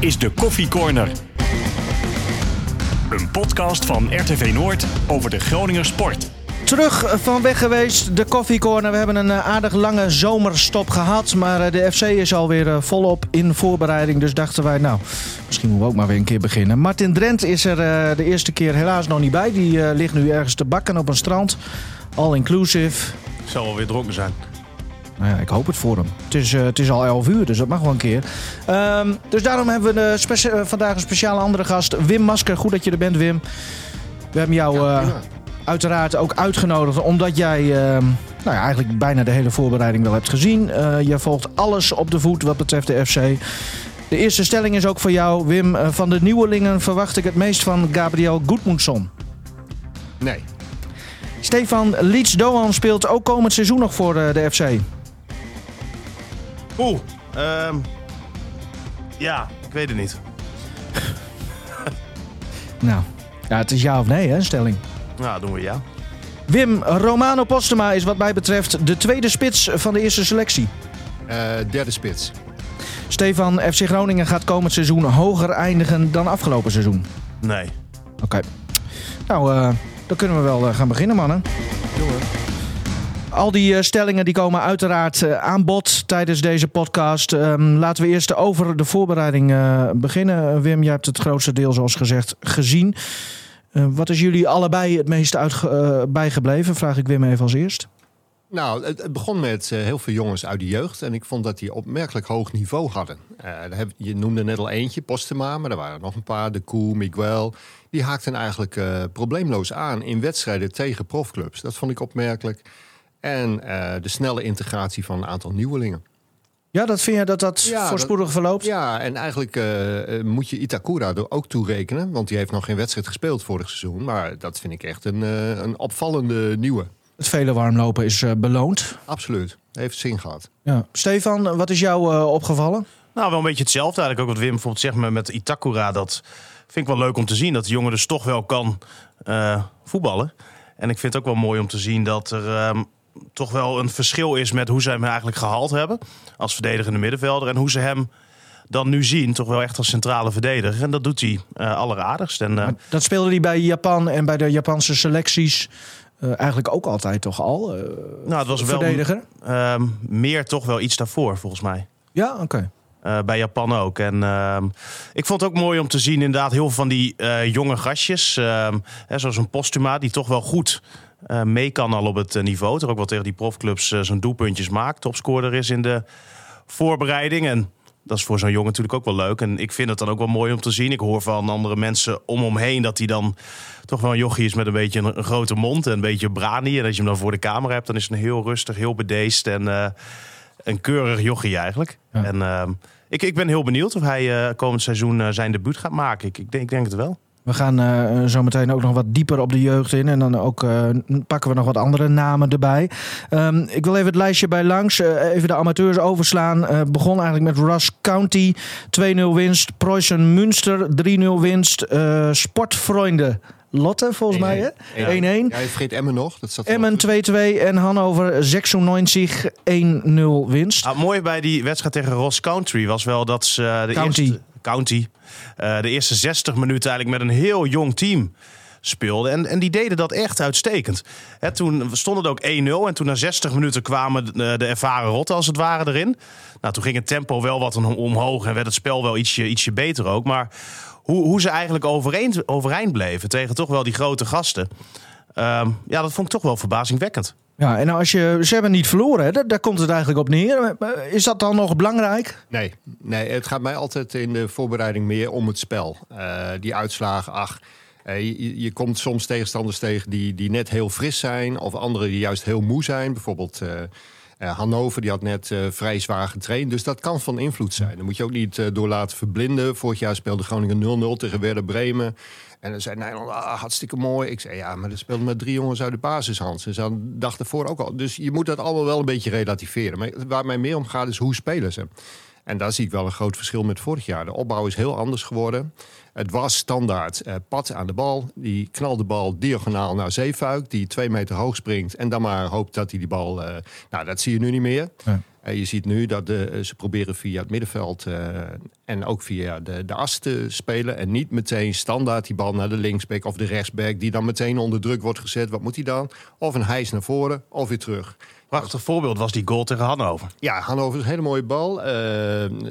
is de Koffie Corner. Een podcast van RTV Noord over de Groninger sport. Terug van weg geweest, de Coffee Corner. We hebben een eh, aardig lange zomerstop gehad. Maar eh, de FC is alweer eh, volop in voorbereiding. Dus dachten wij, nou, misschien moeten we ook maar weer een keer beginnen. Martin Drent is er de eerste keer helaas nog niet bij. Die ligt nu ergens te bakken op een strand. All inclusive. Zal wel weer dronken zijn. Nou ja, ik hoop het voor hem. Het is, het is al 11 uur, dus dat mag wel een keer. Ehm, dus daarom hebben we vandaag een speciale andere gast. Wim Masker. Goed dat je er bent, Wim. We hebben jou uiteraard ook uitgenodigd omdat jij uh, nou ja, eigenlijk bijna de hele voorbereiding wel hebt gezien. Je volgt alles op de voet wat betreft de FC. De eerste stelling is ook voor jou, Wim. Van de nieuwelingen verwacht ik het meest van Gabriel Goedmoedson. Nee. Stefan Leeds-Doan speelt ook komend seizoen nog voor de FC. Oeh, um, ja, ik weet het niet. nou, ja, het is ja of nee, hè, stelling. Nou, doen we ja. Wim, Romano Postema is wat mij betreft de tweede spits van de eerste selectie. Uh, derde spits. Stefan, FC Groningen gaat komend seizoen hoger eindigen dan afgelopen seizoen. Nee. Oké. Nou, uh, dan kunnen we wel uh, gaan beginnen, mannen. Jongen. Al die stellingen die komen uiteraard aan bod tijdens deze podcast. Um, laten we eerst over de voorbereiding beginnen. Wim, jij hebt het grootste deel, zoals gezegd, gezien. Wat is jullie allebei het meest uit, bijgebleven? Vraag ik Wim even als eerst. Nou, het, begon met heel veel jongens uit de jeugd. En ik vond dat die opmerkelijk hoog niveau hadden. Je noemde net al eentje, Postema, maar er waren nog een paar. De Koe, Miguel. Die haakten eigenlijk probleemloos aan in wedstrijden tegen profclubs. Dat vond ik opmerkelijk. En de snelle integratie van een aantal nieuwelingen. Ja, dat vind je dat dat ja, voorspoedig verloopt? Ja, en eigenlijk uh, moet je Itakura er ook toerekenen. Want die heeft nog geen wedstrijd gespeeld vorig seizoen. Maar dat vind ik echt een, uh, een opvallende nieuwe. Het vele warmlopen is uh, beloond. Absoluut. Heeft zin gehad. Ja. Stefan, wat is jou opgevallen? Nou, wel een beetje hetzelfde eigenlijk. Ook wat Wim bijvoorbeeld zegt met Itakura. Dat vind ik wel leuk om te zien. Dat de jongen dus toch wel kan voetballen. En ik vind het ook wel mooi om te zien dat er... Ehm, toch wel een verschil is met hoe ze hem eigenlijk gehaald hebben. Als verdedigende middenvelder. En hoe ze hem dan nu zien, toch wel echt als centrale verdediger. En dat doet hij uh, alleraardigst. En, uh, dat speelde hij bij Japan en bij de Japanse selecties. Uh, eigenlijk ook altijd toch al. nou, het was verdediger. wel ehm, meer toch wel iets daarvoor, volgens mij. Ja, oké. Okay. bij Japan ook. En uh, ik vond het ook mooi om te zien, inderdaad, heel veel van die uh, jonge gastjes. Uh, hè, zoals een Postuma, die toch wel goed uh, mee kan al op het eh, niveau. Toch ook wel tegen die profclubs uh, zijn doelpuntjes maakt. Topscorer is in de voorbereiding. En dat is voor zo'n jongen natuurlijk ook wel leuk. En ik vind het dan ook wel mooi om te zien. Ik hoor van andere mensen om hem heen dat hij dan toch wel een jochie is met een beetje een, grote mond en een beetje brani. En als je hem dan voor de camera hebt, dan is een heel rustig, heel bedeesd en uh, een keurig jochie eigenlijk. En uh, ik, ik ben heel benieuwd of hij komend seizoen zijn debuut gaat maken. Ik, ik, denk, ik denk het wel. We gaan uh, zo meteen ook nog wat dieper op de jeugd in. En dan ook uh, pakken we nog wat andere namen erbij. Um, ik wil even het lijstje bij langs. Uh, even de amateurs overslaan. begon eigenlijk met Ross County. 2-0 winst. Preußen Münster. 3-0 winst. Sportfreunde. Lotte, volgens 1 -1. mij, hè? 1-1. Ja, je vergeet Emmen nog. Dat Emmen 2-2 en Hannover 96 1-0 winst. Ah, mooi bij die wedstrijd tegen Ross Country was wel dat ze de County. eerste... County. Uh, de eerste 60 minuten eigenlijk met een heel jong team speelden. En, en die deden dat echt uitstekend. He, toen stond het ook 1-0. En toen na 60 minuten kwamen de, de, ervaren rotten als het ware erin. Nou, toen ging het tempo wel wat omhoog. En werd het spel wel ietsje, ietsje beter ook. Maar hoe, hoe ze eigenlijk overeind, overeind bleven tegen toch wel die grote gasten. Uh, ja, dat vond ik toch wel verbazingwekkend. Ja, en als je, ze hebben niet verloren, hè? Daar, komt het eigenlijk op neer. Is dat dan nog belangrijk? Nee, nee, het gaat mij altijd in de voorbereiding meer om het spel. Uh, die uitslagen, ach, uh, je, je, komt soms tegenstanders tegen die, die net heel fris zijn... of anderen die juist heel moe zijn. Bijvoorbeeld Hannover, die had net vrij zwaar getraind. Dus dat kan van invloed zijn. Dan moet je ook niet door laten verblinden. Vorig jaar speelde Groningen 0-0 tegen Werder Bremen... En dan zei Nederland, ah, hartstikke mooi. Ik zei, ja, maar er speelden met drie jongens uit de basis, Hans. En ze dachten voor ook al. Dus je moet dat allemaal wel een beetje relativeren. Maar waar mij meer om gaat, is hoe spelen ze. En daar zie ik wel een groot verschil met vorig jaar. De opbouw is heel anders geworden. Het was standaard uh, pad aan de bal. Die knalt de bal diagonaal naar Zeefuik. Die twee meter hoog springt. En dan maar hoopt dat hij die bal... Uh, nou, dat zie je nu niet meer. Ja. Eh, je ziet nu dat de, eh, ze proberen via het middenveld eh, en ook via de, de as te spelen. En niet meteen standaard die bal naar de linksback of de rechtsback... die dan meteen onder druk wordt gezet. Wat moet hij dan? Of een hijs naar voren of weer terug. Prachtig voorbeeld was die goal tegen Hannover. Ja, Hannover is een hele mooie bal. Uh,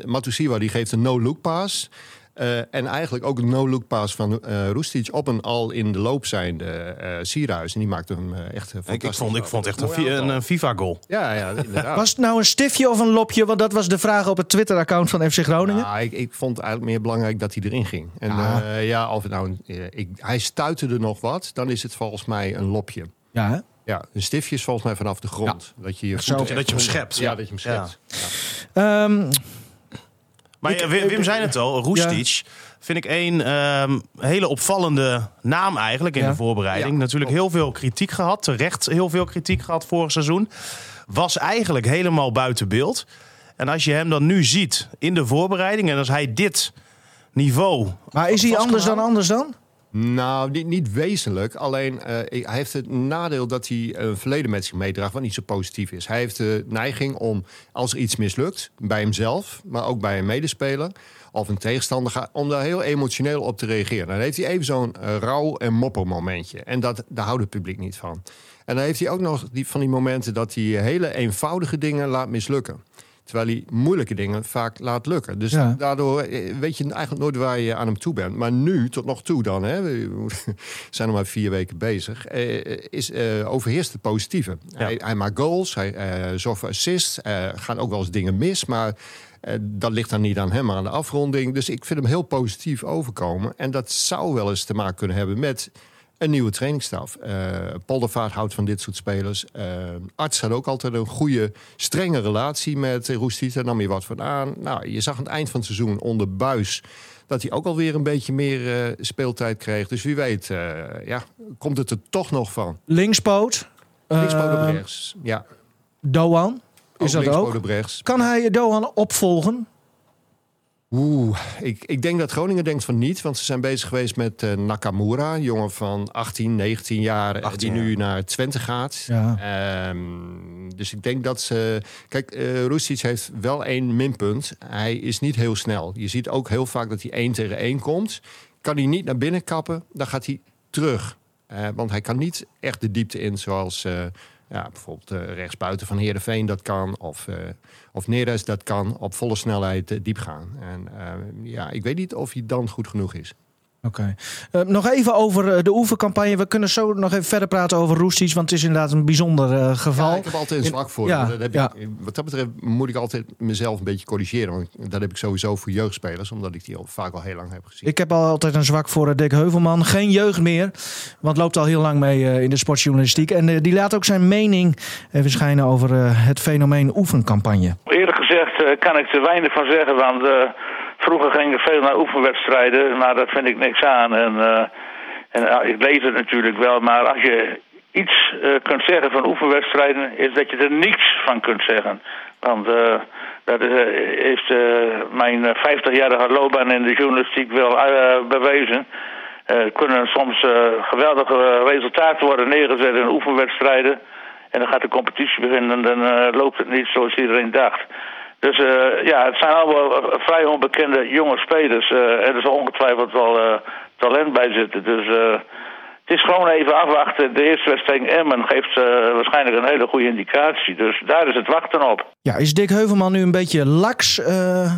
Matusiwa die geeft een no-look pass. Uh, en eigenlijk ook een no-look pass van uh, Roestic op een al in de loop zijnde uh, Sierhuis. En die maakte hem echt ik, ik, vond, ik vond echt een, een, een FIFA-goal. Ja, ja, inderdaad. Was het nou een stiftje of een lopje? Want dat was de vraag op het Twitter-account van FC Groningen. Ja, ik, ik, vond het eigenlijk meer belangrijk dat hij erin ging. En ah. ja, of nou, ik, hij stuitte er nog wat, dan is het volgens mij een lopje. Ja, hè? Ja, een stiftje is volgens mij vanaf de grond. Ja. Dat je, je Zo, dat je hem schept. Ja, dat je hem schept. Ja. Um, maar ik, Wim, Wim zei het al, Roestic ja. vind ik een um, hele opvallende naam eigenlijk in ja. de voorbereiding. Ja, Natuurlijk heel veel kritiek gehad, terecht heel veel kritiek gehad vorig seizoen. Was eigenlijk helemaal buiten beeld. En als je hem dan nu ziet in de voorbereiding en als hij dit niveau... Maar is hij anders dan anders dan? Nou, niet, niet wezenlijk. Alleen uh, hij heeft het nadeel dat hij een verleden met zich meedraagt... wat niet zo positief is. Hij heeft de neiging om, als er iets mislukt... bij hemzelf, maar ook bij een medespeler... of een tegenstander, om daar heel emotioneel op te reageren. Dan heeft hij even zo'n uh, rouw- en moppermomentje. En dat, daar houdt het publiek niet van. En dan heeft hij ook nog die, van die momenten... dat hij hele eenvoudige dingen laat mislukken. Terwijl hij moeilijke dingen vaak laat lukken. Dus ja. daardoor weet je eigenlijk nooit waar je aan hem toe bent. Maar nu, tot nog toe dan, hè, we zijn nog maar vier weken bezig, is, uh, overheerst het positieve. Ja. Hij, hij, maakt goals, hij uh, zorgt voor assists, uh, gaan ook wel eens dingen mis, maar dat ligt dan niet aan hem, maar aan de afronding. Dus ik vind hem heel positief overkomen. En dat zou wel eens te maken kunnen hebben met een nieuwe trainingsstaf. Uh, Poldervaart houdt van dit soort spelers. Uh, Arts had ook altijd een goede, strenge relatie met Roestiet. Daar nam je wat van aan. Nou, je zag aan het eind van het seizoen onder Buis... dat hij ook alweer een beetje meer uh, speeltijd kreeg. Dus wie weet, ja, komt het er toch nog van. Linkspoot. Linkspoot op rechts, ja. Doan, is ook dat ook? Kan hij Doan opvolgen? Oeh, ik, ik denk dat Groningen denkt van niet. Want ze zijn bezig geweest met uh, Nakamura. Jongen van 18, 19 jaar. 18, die nu naar Twente gaat. Ja. Um, dus ik denk dat ze... Kijk, uh, heeft wel één minpunt. Hij is niet heel snel. Je ziet ook heel vaak dat hij één tegen één komt. Kan hij niet naar binnen kappen, dan gaat hij terug. Uh, want hij kan niet echt de diepte in zoals... Ja, bijvoorbeeld uh, rechtsbuiten van Heerenveen dat kan. Of, uh, of Neres dat kan. Op volle snelheid uh, diep gaan. En ja, ik weet niet of hij dan goed genoeg is. Oké. Okay. Uh, nog even over de oefencampagne. We kunnen zo nog even verder praten over Roestic, want het is inderdaad een bijzonder uh, geval. Ja, ik heb altijd een zwak voor. Ja, dat heb ja. ik, wat dat betreft moet ik altijd mezelf een beetje corrigeren. Want dat heb ik sowieso voor jeugdspelers, omdat ik die al vaak al heel lang heb gezien. Ik heb altijd een zwak voor Dick Heuvelman. Geen jeugd meer, want loopt al heel lang mee uh, in de sportjournalistiek. En die laat ook zijn mening even schijnen over het fenomeen oefencampagne. Eerlijk gezegd kan ik er weinig van zeggen, want... Vroeger ging ik veel naar oefenwedstrijden, maar dat vind ik niks aan. En, uh, en uh, ik lees het natuurlijk wel, maar als je iets uh, kunt zeggen van oefenwedstrijden, is dat je er niets van kunt zeggen. Want dat heeft mijn 50-jarige loopbaan in de journalistiek wel bewezen. Kunnen soms geweldige resultaten worden neergezet in oefenwedstrijden. En dan gaat de competitie beginnen en dan loopt het niet zoals iedereen dacht. Dus uh, ja, het zijn allemaal vrij onbekende jonge spelers. Uh, er zal ongetwijfeld wel talent bij zitten. Dus het is gewoon even afwachten. De eerste wedstrijd in Emmen geeft waarschijnlijk een hele goede indicatie. Dus daar is het wachten op. Ja, is Dick Heuvelman nu een beetje laks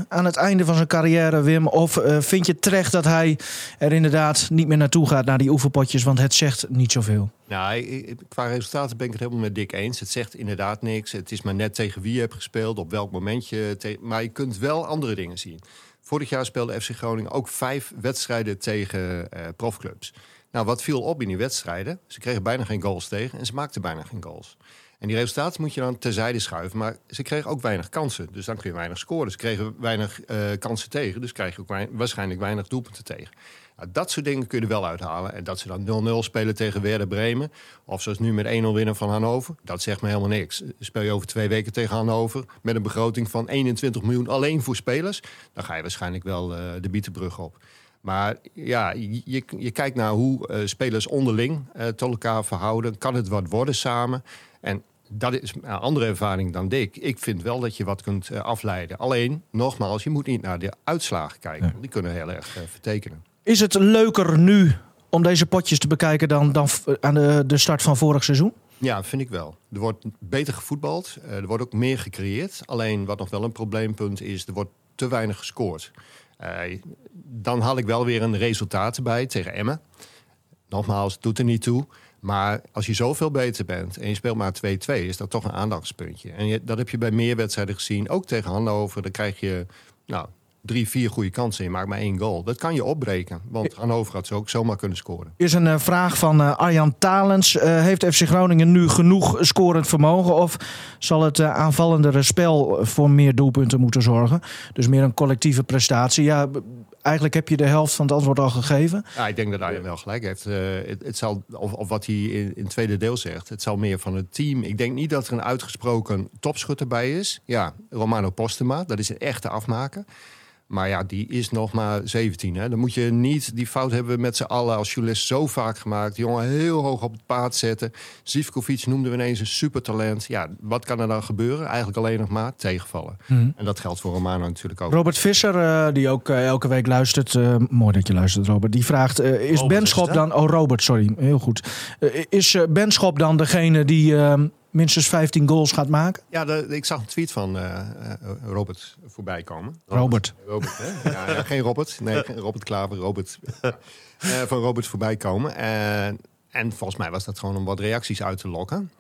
aan het einde van zijn carrière, Wim? Of vind je terecht dat hij er inderdaad niet meer naartoe gaat naar die oefenpotjes? Want het zegt niet zoveel. Nou, qua resultaten ben ik het helemaal met Dick eens. Het zegt inderdaad niks. Het is maar net tegen wie je hebt gespeeld, op welk momentje. Maar je kunt wel andere dingen zien. Vorig jaar speelde FC Groningen ook vijf wedstrijden tegen uh, profclubs. Nou, wat viel op in die wedstrijden? Ze kregen bijna geen goals tegen en ze maakten bijna geen goals. En die resultaten moet je dan terzijde schuiven. Maar ze kregen ook weinig kansen. Dus dan kun je weinig scoren. Ze kregen weinig uh, kansen tegen. Dus krijg je ook waarschijnlijk weinig doelpunten tegen. Nou, dat soort dingen kun je er wel uithalen. En dat ze dan 0-0 spelen tegen Werder Bremen. Of zoals nu met 1-0 winnen van Hannover. Dat zegt me helemaal niks. Speel je over twee weken tegen Hannover. Met een begroting van 21 miljoen alleen voor spelers. Dan ga je waarschijnlijk wel uh, de bietenbrug op. Maar ja, je, je kijkt naar hoe uh, spelers onderling uh, tot elkaar verhouden. Kan het wat worden samen? En dat is een andere ervaring dan Dick. Ik vind wel dat je wat kunt eh, afleiden. Alleen, nogmaals, je moet niet naar de uitslagen kijken. want Die kunnen heel erg eh, vertekenen. Is het leuker nu om deze potjes te bekijken dan, dan aan de, de start van vorig seizoen? Ja, vind ik wel. Er wordt beter gevoetbald. eh, er wordt ook meer gecreëerd. Alleen wat nog wel een probleempunt is, er wordt te weinig gescoord. Eh, dan haal ik wel weer een resultaat bij tegen Emmen. Nogmaals, doet er niet toe. Maar als je zoveel beter bent en je speelt maar 2-2, is dat toch een aandachtspuntje. En dat heb je bij meer wedstrijden gezien. Ook tegen Hannover, dan krijg je nou, drie, vier goede kansen. Je maakt maar één goal. Dat kan je opbreken. Want Hannover had ze ook zomaar kunnen scoren. Is een eh, vraag van eh, Arjan Talens. Eh, heeft FC Groningen nu genoeg scorend vermogen? Of zal het aanvallendere spel voor meer doelpunten moeten zorgen? Dus meer een collectieve prestatie. Ja, eigenlijk heb je de helft van het antwoord al gegeven. Ja, ik denk dat Arjen wel gelijk heeft. Het, het zal, of, of wat hij in, in het tweede deel zegt, het zal meer van het team. Ik denk niet dat er een uitgesproken topschutter bij is. Ja, Romano Postema, dat is een echte afmaker. Maar ja, die is nog maar 17. Hè. Dan moet je niet die fout hebben we met z'n allen als journalist zo vaak gemaakt. Die jongen heel hoog op het paard zetten. Zivkovic noemden we ineens een supertalent. Ja, wat kan er dan gebeuren? Eigenlijk alleen nog maar tegenvallen. En dat geldt voor Romano natuurlijk ook. Robert Visser, eh, die ook eh, elke week luistert. eh, mooi dat je luistert, Robert. Die vraagt: Is Robert Ben is Schop het, hè? dan. Oh, Robert, sorry. Heel goed. Is eh, Ben Schop dan degene die eh, minstens 15 goals gaat maken? Ja, de- ik zag een tweet van eh, eh, Robert voorbij komen. Robert. Robert, hè? Ja, ja, geen Robert. Nee, Robert Klaver. Robert. Ja. Eh, van Robert voorbij komen. En, en volgens mij was dat gewoon om wat reacties uit te lokken.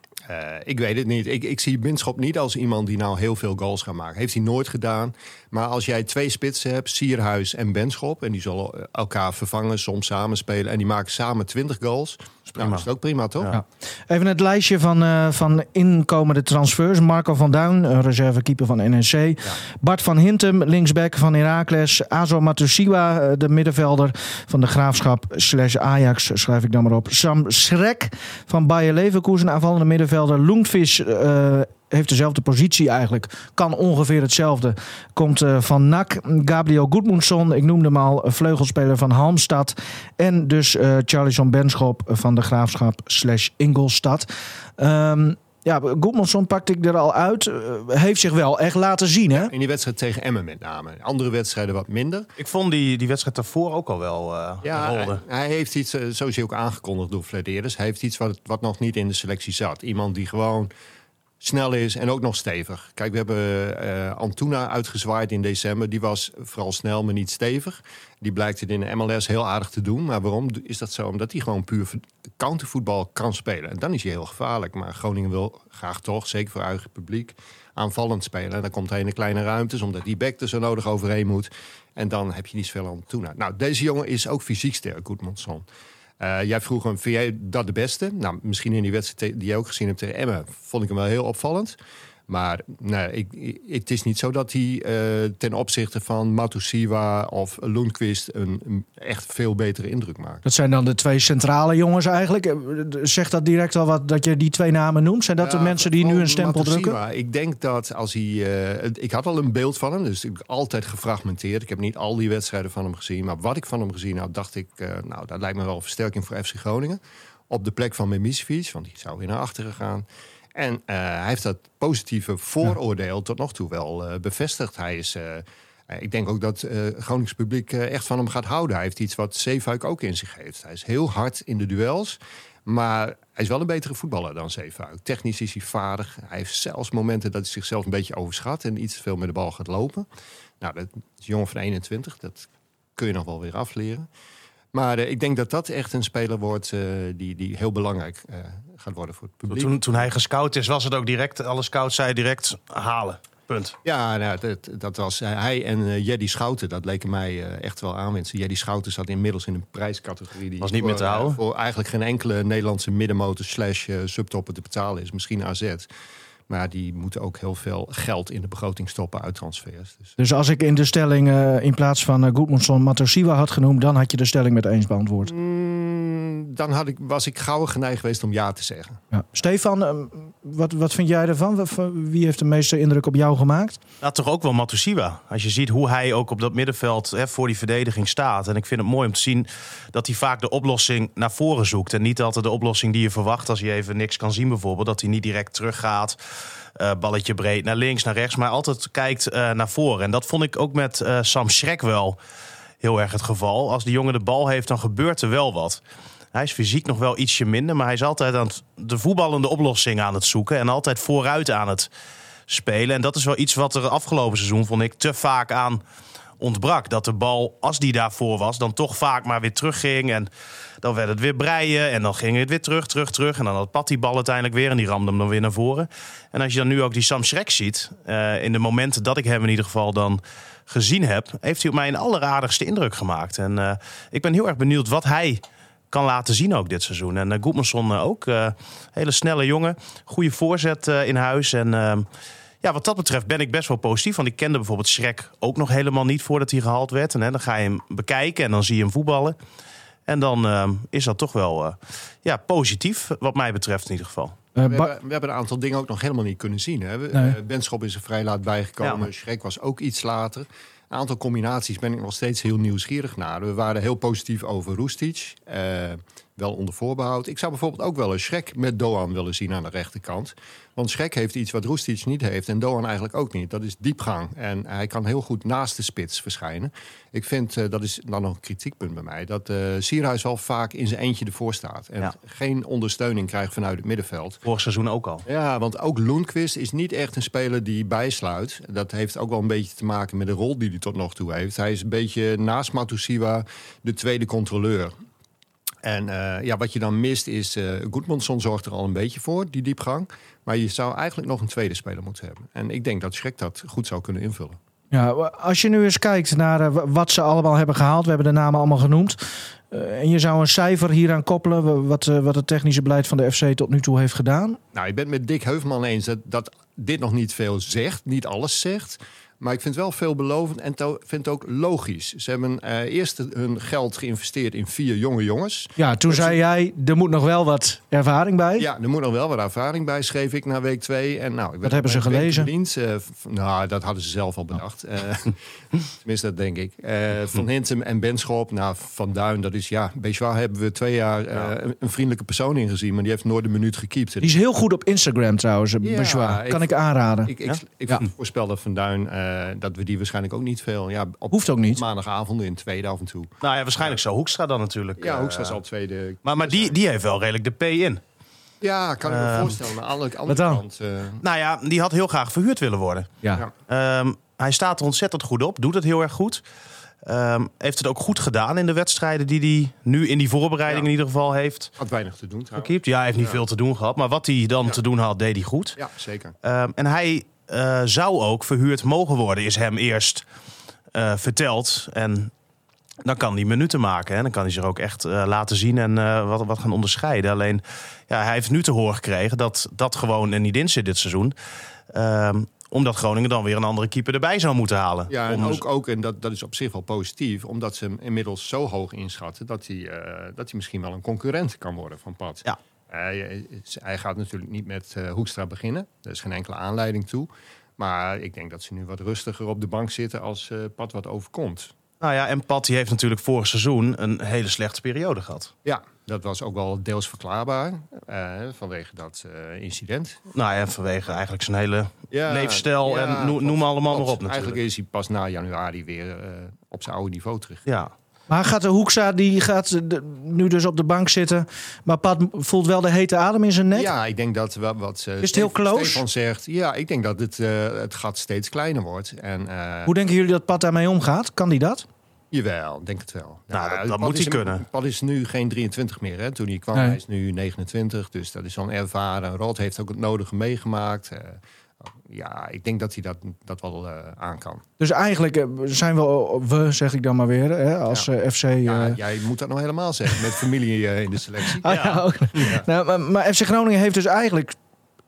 Ik weet het niet. Ik, ik zie Binschop niet als iemand die nou heel veel goals gaat maken. Heeft hij nooit gedaan. Maar als jij twee spitsen hebt, Sierhuis en Benschop... en die zullen elkaar vervangen, soms samenspelen... en die maken samen 20 goals... Is prima. is het ook prima, toch? Ja. Even het lijstje van, eh, van inkomende transfers. Marco van Duin, reservekeeper van NEC. Bart van Hintem, linksback van Heracles. Azo Matusiwa, eh, de middenvelder van de Graafschap slash Ajax, schrijf ik dan maar op. Sam Schrek van Bayer Leverkusen, aanvallende middenvelder. Loenvis eh, heeft dezelfde positie eigenlijk. Kan ongeveer hetzelfde. Komt eh, van NAC. Gabriel Goedmundsson, ik noemde hem al, vleugelspeler van Halmstad. En dus eh Charlison Benschop van de Graafschap slash Ingolstad. Ehm, ja, Goedmundsson pakte ik er al uit. Eh, heeft zich wel echt laten zien, hè? In die wedstrijd tegen Emmen met name. Andere wedstrijden wat minder. Ik vond die, die wedstrijd daarvoor ook al wel eh Ja, hij, heeft iets, zo is hij ook aangekondigd door Flederis. Hij heeft iets wat, wat nog niet in de selectie zat. Iemand die gewoon snel is en ook nog stevig. Kijk, we hebben eh, Antuna uitgezwaaid in december. Die was vooral snel, maar niet stevig. Die blijkt het in de MLS heel aardig te doen. Maar waarom is dat zo? Omdat hij gewoon puur countervoetbal kan spelen. En dan is hij heel gevaarlijk. Maar Groningen wil graag toch, zeker voor eigen publiek, aanvallend spelen. En dan komt hij in de kleine ruimtes, omdat die back er zo nodig overheen moet. En dan heb je niet zoveel Antuna. Nou, deze jongen is ook fysiek sterk, Goedmanson. Eh, jij vroeg hem, vind jij dat de beste? Nou, misschien in die wedstrijd die je ook gezien hebt tegen Emmen... vond ik hem wel heel opvallend. Maar nee, ik, ik- het is niet zo dat hij eh, ten opzichte van Matusiwa of Lundqvist... Een, een echt veel betere indruk maakt. Dat zijn dan de twee centrale jongens eigenlijk. Eh, Zegt dat direct al wat dat je die twee namen noemt? Zijn dat de mensen die nu een stempel Matusiwa. drukken? Ik denk dat als hij... eh, ik had al een beeld van hem, dus ik altijd gefragmenteerd. Ik heb niet al die wedstrijden van hem gezien. Maar wat ik van hem gezien had, dacht ik... nou, dat lijkt me wel een versterking voor FC Groningen. Op de plek van Memisevic, want die zou weer naar achteren gaan. En eh, hij heeft dat positieve vooroordeel tot nog toe wel eh, bevestigd. Hij is... eh, ik denk ook dat het Gronings publiek echt van hem gaat houden. Hij heeft iets wat Zeefuik ook in zich heeft. Hij is heel hard in de duels. Maar hij is wel een betere voetballer dan Zeefuik. Technisch is hij vaardig. Hij heeft zelfs momenten dat hij zichzelf een beetje overschat... en iets te veel met de bal gaat lopen. Nou, dat is een jongen van 21. Dat kun je nog wel weer afleren. Maar eh, ik denk dat dat echt een speler wordt... eh, die, die heel belangrijk eh, gaat worden voor het publiek. Toen, toen hij gescout is, was het ook direct... Alle scouts zeiden direct halen. Punt. Ja, nou, dat, dat was hij en Jeddy Schouten. Dat leken mij echt wel aanwinsten. Jeddy Schouten zat inmiddels in een prijscategorie... die Was niet voor, meer te houden. voor eigenlijk geen enkele Nederlandse middenmotor slash subtopper te betalen is. Misschien AZ. Maar die moeten ook heel veel geld in de begroting stoppen uit transfers. Dus Dus als ik in de stelling eh, in plaats van uh, Goedmundsson Matosiwa had genoemd... dan had je de stelling met eens beantwoord. Mm, dan had ik, was ik gauw geneigd geweest om ja te zeggen. Ja. Stefan, ehm, wat, wat vind jij ervan? Wie heeft de meeste indruk op jou gemaakt? Nou, toch ook wel Matusiwa. Als je ziet hoe hij ook op dat middenveld hè, voor die verdediging staat. En ik vind het mooi om te zien dat hij vaak de oplossing naar voren zoekt. En niet altijd de oplossing die je verwacht als je even niks kan zien bijvoorbeeld. Dat hij niet direct teruggaat, eh, balletje breed naar links, naar rechts. Maar altijd kijkt eh, naar voren. En dat vond ik ook met eh, Sam Schrek wel heel erg het geval. Als die jongen de bal heeft, dan gebeurt er wel wat. Hij is fysiek nog wel ietsje minder, maar hij is altijd aan het, de voetballende oplossing aan het zoeken. En altijd vooruit aan het spelen. En dat is wel iets wat er afgelopen seizoen, vond ik, te vaak aan ontbrak. Dat de bal, als die daarvoor was, dan toch vaak maar weer terugging. En dan werd het weer breien. En dan ging het weer terug, terug, terug. En dan had Pat die bal uiteindelijk weer. En die ramde hem dan weer naar voren. En als je dan nu ook die Sam Schrek ziet. eh, in de momenten dat ik hem in ieder geval dan gezien heb. Heeft hij op mij een alleraardigste indruk gemaakt. En eh, ik ben heel erg benieuwd wat hij kan laten zien ook dit seizoen. En uh, Goedmanson ook. Hele snelle jongen. Goede voorzet in huis. En ehm, ja, wat dat betreft ben ik best wel positief. Want ik kende bijvoorbeeld Schrek ook nog helemaal niet voordat hij gehaald werd. En hè, dan ga je hem bekijken en dan zie je hem voetballen. En dan ehm, is dat toch wel eh, ja, positief, wat mij betreft in ieder geval. We hebben, we, hebben, een aantal dingen ook nog helemaal niet kunnen zien. Hè? Nee. Benschop is er vrij laat bijgekomen. Ja. Schrek was ook iets later. Een aantal combinaties ben ik nog steeds heel nieuwsgierig naar. We waren heel positief over Roestic. Uh, wel onder voorbehoud. Ik zou bijvoorbeeld ook wel een Schrek met Doan willen zien aan de rechterkant. Want Schrek heeft iets wat Roestic niet heeft en Doan eigenlijk ook niet. Dat is diepgang. En hij kan heel goed naast de spits verschijnen. Ik vind, uh, dat is dan nog een kritiekpunt bij mij... dat uh, Sierhuis wel vaak in zijn eentje ervoor staat. En Ja. geen ondersteuning krijgt vanuit het middenveld. Vorig seizoen ook al. Ja, want ook Loenquist is niet echt een speler die bijsluit. Dat heeft ook wel een beetje te maken met de rol die hij tot nog toe heeft. Hij is een beetje naast Matusiwa de tweede controleur. En eh, ja, wat je dan mist is... eh Goedmanson zorgt er al een beetje voor, die diepgang. Maar je zou eigenlijk nog een tweede speler moeten hebben. En ik denk dat Schrek dat goed zou kunnen invullen. Ja, als je nu eens kijkt naar eh, wat ze allemaal hebben gehaald. We hebben de namen allemaal genoemd. Uh, en je zou een cijfer hieraan koppelen. Wat, uh, wat het technische beleid van de FC tot nu toe heeft gedaan. Nou, ik ben het met Dick Heuvelman eens dat, dat dit nog niet veel zegt. Niet alles zegt. Maar ik vind het wel veelbelovend en vind het ook logisch. Ze hebben uh, eerst hun geld geïnvesteerd in vier jonge jongens. Ja, toen zei jij, er moet nog wel wat ervaring bij. Ja, er moet nog wel wat ervaring bij, schreef ik na week twee. En, nou, ik wat hebben ze gelezen? Dienst, uh, nou, dat hadden ze zelf al bedacht. Uh, tenminste, dat denk ik. Uh, van Hintem en Benschop, nou, Van Duin, dat is ja... Bejois hebben we twee jaar ja. een vriendelijke persoon ingezien... maar die heeft nooit een minuut gekiept. Die is heel goed op Instagram trouwens, ja, Bejois. Kan ik, ik aanraden. Ik, ik, ik ja? voorspel dat Van Duin... Uh, dat we die waarschijnlijk ook niet veel. Ja, op Hoeft ook niet. Maandagavond in tweede af en toe. Nou ja, waarschijnlijk zo. Hoekstra dan natuurlijk. Ja, Hoekstra is al tweede. Maar, maar die, die heeft wel redelijk de P in. Ja, kan ik me uh, voorstellen. Maar aan de andere kant. Uh... Nou ja, die had heel graag verhuurd willen worden. Ja. ja. Um, hij staat er ontzettend goed op. Doet het heel erg goed. Um, heeft het ook goed gedaan in de wedstrijden die hij nu in die voorbereiding ja. in ieder geval heeft. Had weinig te doen trouwens. Ja, hij heeft niet ja. veel te doen gehad. Maar wat hij dan te doen had, deed hij goed. Ja, zeker. Um, en hij uh, zou ook verhuurd mogen worden, is hem eerst uh, verteld. En dan kan hij minuten maken. Hè? Dan kan hij zich ook echt uh, laten zien en wat, wat gaan onderscheiden. Alleen, ja, hij heeft nu te horen gekregen dat dat gewoon er niet in zit dit seizoen. Um, omdat Groningen dan weer een andere keeper erbij zou moeten halen. Ja, en Om... ook, ook en dat, dat is op zich wel positief, omdat ze hem inmiddels zo hoog inschatten dat hij, uh, dat hij misschien wel een concurrent kan worden van Pat. Ja. Uh, hij gaat natuurlijk niet met uh, Hoekstra beginnen. Er is geen enkele aanleiding toe. Maar ik denk dat ze nu wat rustiger op de bank zitten als uh, Pat wat overkomt. Nou ja, en Pat die heeft natuurlijk vorig seizoen een hele slechte periode gehad. Ja, dat was ook wel deels verklaarbaar uh, vanwege dat uh, incident. Nou ja, vanwege eigenlijk zijn hele ja, leefstijl ja, en noem, noem allemaal maar op natuurlijk. Eigenlijk is hij pas na januari weer uh, op zijn oude niveau terug. Ja. Maar gaat de Hoekstra, die gaat de, nu dus op de bank zitten. Maar Pat voelt wel de hete adem in zijn nek? Ja, ik denk dat wat, wat is het heel close? Stefan zegt. Ja, ik denk dat het, uh, het gat steeds kleiner wordt. En, uh, Hoe denken jullie dat Pat daarmee omgaat? Kan die dat? Jawel, denk het wel. Nou, dat, dat moet hij kunnen. Pat is nu geen 23 meer. Hè. Toen hij kwam, nee. hij is nu 29. Dus dat is al ervaren. Rod heeft ook het nodige meegemaakt. Uh, ja, ik denk dat hij dat, dat wel uh, aan kan. Dus eigenlijk uh, zijn we, we zeg ik dan maar weer, hè, als ja. FC... Ja, jij moet dat nog helemaal zeggen, met familie in de selectie. ah, ja. ook. Ja. Nou, maar, maar, FC Groningen heeft dus eigenlijk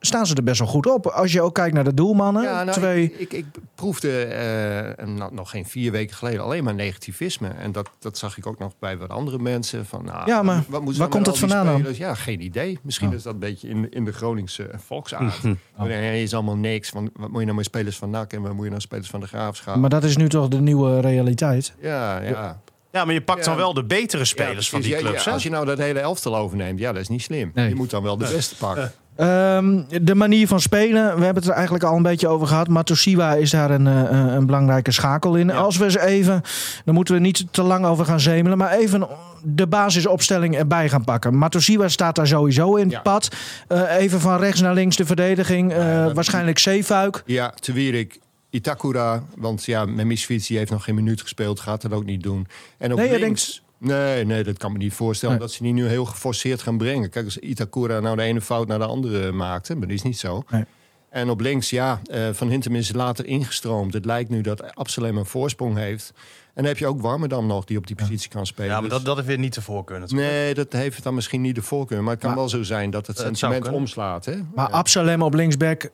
staan ze er best wel goed op. Als je ook kijkt naar de doelmannen. Ja, nou, twee... ik, ik, ik proefde eh, nou, nog geen vier weken geleden alleen maar negativisme. En dat, dat zag ik ook nog bij wat andere mensen. Van, nou, Ja, maar wat waar komt dat vandaan dan? Ja, geen idee. Misschien Oh. is dat een beetje in, in de Groningse volksaard. Nee, is allemaal niks. Want wat moet je nou met spelers van NAC en wat moet je nou spelers van de Graafschap? Maar dat is nu toch de nieuwe realiteit. Ja, ja. Ja, maar je pakt Ja. dan wel de betere spelers Ja, van die clubs. ja, als je nou dat hele elftal overneemt, ja, dat is niet slim. Nee. Je moet dan wel de beste pakken. Ehm, de manier van spelen, we hebben het er eigenlijk al een beetje over gehad. Matosiwa is daar een, eh, een belangrijke schakel in. Als we eens even, dan moeten we niet te lang over gaan zemelen, maar even de basisopstelling erbij gaan pakken. Matosiwa staat daar sowieso in het Ja. pad. Eh, even van rechts naar links de verdediging. Eh, waarschijnlijk Zeefuik. Ja, te Wierik, Itakura. Want ja, Memisfiets die heeft nog geen minuut gespeeld. Gaat dat ook niet doen. En op Nee, links... Nee, nee, dat kan me niet voorstellen. Nee. Dat ze die nu heel geforceerd gaan brengen. Kijk, als Itakura nou de ene fout naar de andere maakte. Maar dat is niet zo. Nee. En op links, ja, eh, Van Hintem is later ingestroomd. Het lijkt nu dat Absalem een voorsprong heeft. En dan heb je ook Warmerdam nog die op die positie kan spelen. Ja, maar Dus- dat, dat is weer niet de voorkeur natuurlijk. Nee, dat heeft dan misschien niet de voorkeur. Maar het kan Maar- wel zo zijn dat het zou sentiment omslaat. Hè? Maar Absalem op linksback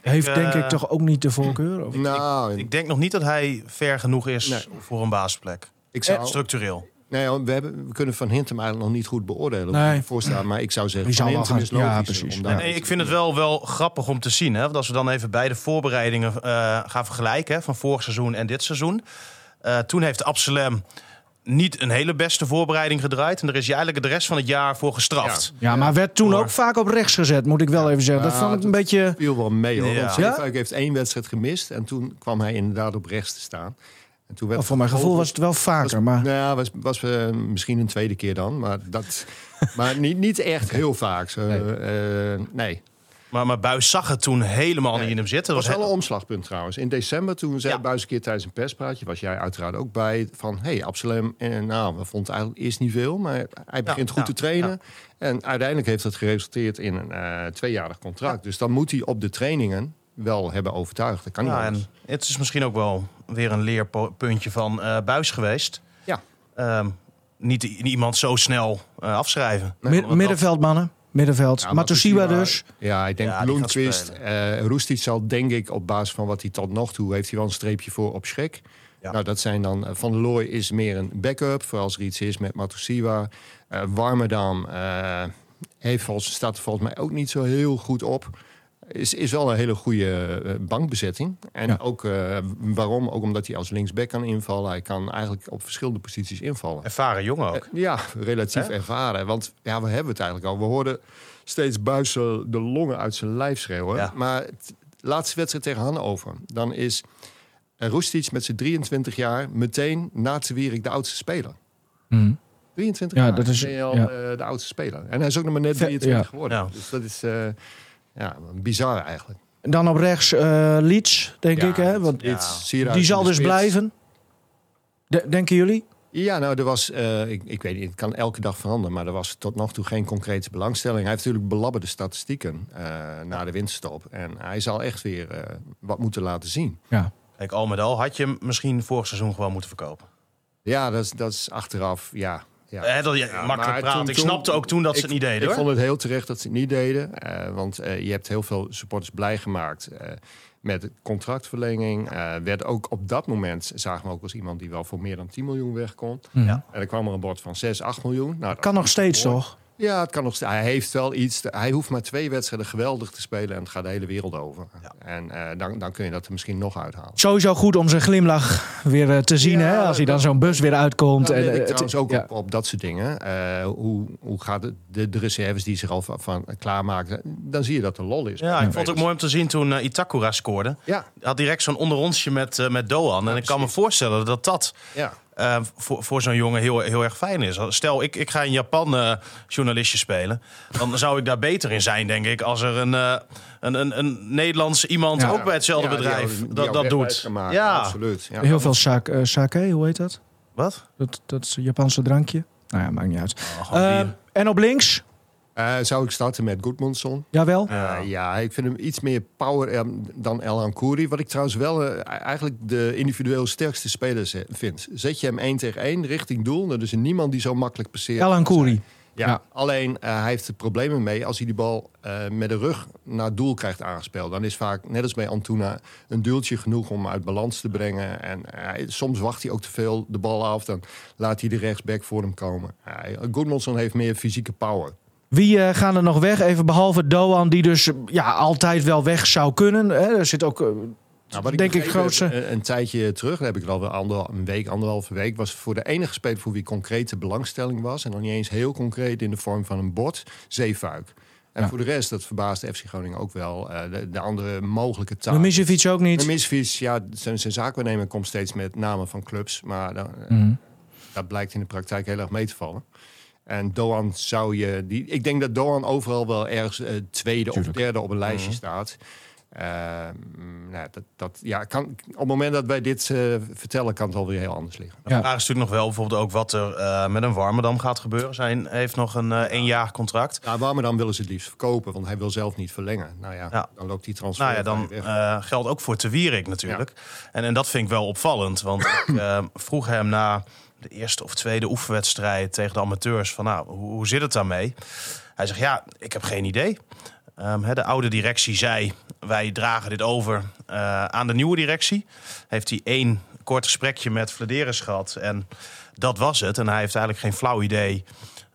heeft Ik, denk eh, ik toch ook niet de voorkeur? Of? nou, Ik denk nog niet dat hij ver genoeg is Nee. voor een basisplek. ik zou... Structureel. Nee, hoor, we, hebben, we kunnen Van Hintem eigenlijk nog niet goed beoordelen. Nee. Voorstaan, maar ik zou zeggen, Die Van zal wel Hintem is gaan- ja, logisch. precies. Nee, ik vind het wel, wel grappig om te zien. Hè? Want als we dan even beide voorbereidingen eh, gaan vergelijken... Hè, van vorig seizoen en dit seizoen. Eh, toen heeft Absalem niet een hele beste voorbereiding gedraaid. En daar is hij eigenlijk de rest van het jaar voor gestraft. Ja, maar werd toen ook vaak op rechts gezet, moet ik wel even zeggen. Dat Ja, vond ik een beetje... viel wel mee hoor. Ja. Want heeft één wedstrijd gemist. En toen kwam hij inderdaad op rechts te staan. En toen werd Oh, voor mijn gevoel was het wel vaker, maar... Nou ja, was, was eh, misschien een tweede keer dan. Maar, dat, maar niet, niet echt heel vaak. Zo, eh, nee. Maar, maar Buis zag het toen helemaal niet in hem zitten. Dat was wel een omslagpunt trouwens. In december, toen zei Ja. Buis een keer tijdens een perspraatje... was jij uiteraard ook bij, van... hé, hey, Absalem, en, nou, we vonden eigenlijk eerst niet veel... maar hij begint goed ja, te trainen. En uiteindelijk heeft dat geresulteerd in een eh, tweejarig contract. Dus dan moet hij op de trainingen wel hebben overtuigd. Dat kan niet en het is misschien ook wel weer een leerpuntje van eh Buis geweest. Ja. Ehm, niet iemand zo snel eh, afschrijven. Mid- middenveldmannen, middenveld. Ja, dus. Ja, ik denk Ja, Lundqvist. spelen. eh Roestic zal denk ik op basis van wat hij tot nog toe... heeft hij wel een streepje voor op schrik. Ja. Nou, dat zijn dan... Van der Looy is meer een backup. Voor als er iets is met Matosiwa. Eh Warmerdam eh, heeft volgens, staat er volgens mij ook niet zo heel goed op. Is, is wel een hele goede eh, bankbezetting. En Ja. ook eh, waarom? Ook omdat hij als linksback kan invallen. Hij kan eigenlijk op verschillende posities invallen. Ervaren jongen ook. Eh, Ja, relatief ervaren. Want ja, we hebben het eigenlijk al. We hoorden steeds buizen de longen uit zijn lijf schreeuwen. Ja. Maar het laatste wedstrijd tegen Hannover. Dan is Roestic met zijn 23 jaar meteen na te Wierik de oudste speler. Mhm. 23 Ja, jaar dat is- ben je al ja. eh, de oudste speler. En hij is ook nog maar net Ve- 23 ja. geworden. Ja. Dus dat is eh, ja, bizar eigenlijk. En dan op rechts eh Leeds, denk Ja, ik. Hè? Want Ja. Die zal dus blijven. De- denken jullie? Ja, nou, er was, eh, ik, ik weet niet, het kan elke dag veranderen, maar er was tot nog toe geen concrete belangstelling. Hij heeft natuurlijk belabberde statistieken eh, na de winterstop. En hij zal echt weer eh, wat moeten laten zien. Ja. Kijk, al met al had je hem misschien vorig seizoen gewoon moeten verkopen. Ja, dat is, dat is achteraf, ja. Ja. Dat, Ja, makkelijk toen- ik toen- snapte ook toen dat ze het niet deden. Ik hoor. vond het heel terecht dat ze het niet deden. eh, want eh, je hebt heel veel supporters blij gemaakt eh, met contractverlenging. Eh, werd ook op dat moment, zagen we ook als iemand die wel voor meer dan 10 miljoen weg kon. Ja. En er kwam er een bod van 6, 8 miljoen. Nou, dat Kan nog steeds, toch? Ja, het kan nog. Hij heeft wel iets. hij hoeft maar twee wedstrijden geweldig te spelen en het gaat de hele wereld over. Ja. En eh, dan, dan kun je dat er misschien nog uithalen. Sowieso goed om zijn glimlach weer eh, te zien, Ja, hè? Als hij dan zo'n bus weer uitkomt. Dan en, eh, ik het- trouwens ook ja. op, op dat soort dingen. Eh, hoe, hoe gaat het, de, de reserves die zich al van, van klaarmaken, dan zie je dat er lol is. Ja, ik vond het ook mooi om te zien toen Itakura scoorde. Ja, Hij had direct zo'n onderonsje met, met Doan. en ik kan me voorstellen dat dat ja. Eh, voor, voor zo'n jongen heel, heel erg fijn is. Stel, ik, ik ga in Japan eh, journalistje spelen. Dan zou ik daar beter in zijn, denk ik. Als er een, eh, een, een, een Nederlands iemand Ja. ook bij hetzelfde Ja, die bedrijf die dat, dat doet. Ja, absoluut. Ja. Heel veel sake, sake, hoe heet dat? wat? dat? Dat is een Japanse drankje. Nou ja, maakt niet uit. Oh, Eh, en op links? Eh, zou ik starten met Goodmanson? Jawel. Ja. Ja. ik vind hem iets meer power eh, dan El Ankouri. Wat ik trouwens wel eh, eigenlijk de individueel sterkste speler vind. Zet je hem één tegen één richting doel, dan is er niemand die zo makkelijk passeert. Elan Kouri. Ja, Ja. alleen eh, hij heeft er problemen mee als hij die bal eh, met de rug naar het doel krijgt aangespeeld. Dan is vaak, net als bij Antuna, een duwtje genoeg om uit balans te brengen. En eh, soms wacht hij ook te veel de bal af. Dan laat hij de rechtsback voor hem komen. Goodmanson heeft meer fysieke power. Wie eh, gaan er nog weg? Even behalve Doan, die dus eh, ja, altijd wel weg zou kunnen. Hè? Er zit ook, eh, Nou, denk ik, begrepen grootste... Een, een tijdje terug, heb ik al wel ander, een week, anderhalve week, was voor de enige speler voor wie concrete belangstelling was. En nog niet eens heel concreet in de vorm van een bord, Zeefuik. En Ja. voor de rest, dat verbaasde FC Groningen ook wel. eh, de, de andere mogelijke taal. Mimicevic ook niet. Misvies, ja, zijn, zijn zaakwaarnemer komt steeds met namen van clubs. Maar dan, eh, Mhm. dat blijkt in de praktijk heel erg mee te vallen. En Doan zou je... Die, ik denk dat Doan overal wel ergens eh, tweede Tuurlijk. of derde op een lijstje Mhm. staat. Mm, nou, dat, dat, ja, kan, op het moment dat wij dit eh, vertellen, kan het alweer heel anders liggen. De Ja. vraag is natuurlijk nog wel bijvoorbeeld ook wat er eh, met een Warmerdam gaat gebeuren. Zijn heeft nog een eh één jaar contract. Nou, waarom dan willen ze het liefst verkopen? Want hij wil zelf niet verlengen. Nou ja, Ja. dan loopt die transfer Nou ja, dan weg. eh, geldt ook voor Te Wierik natuurlijk. En, en dat vind ik wel opvallend. Want ik eh, vroeg hem na de eerste of tweede oefenwedstrijd tegen de amateurs... van nou, hoe, zit het daarmee? Hij zegt, ja, ik heb geen idee. Ehm, de oude directie zei, wij dragen dit over eh, aan de nieuwe directie. Heeft hij één kort gesprekje met Vladeris gehad. En dat was het. En hij heeft eigenlijk geen flauw idee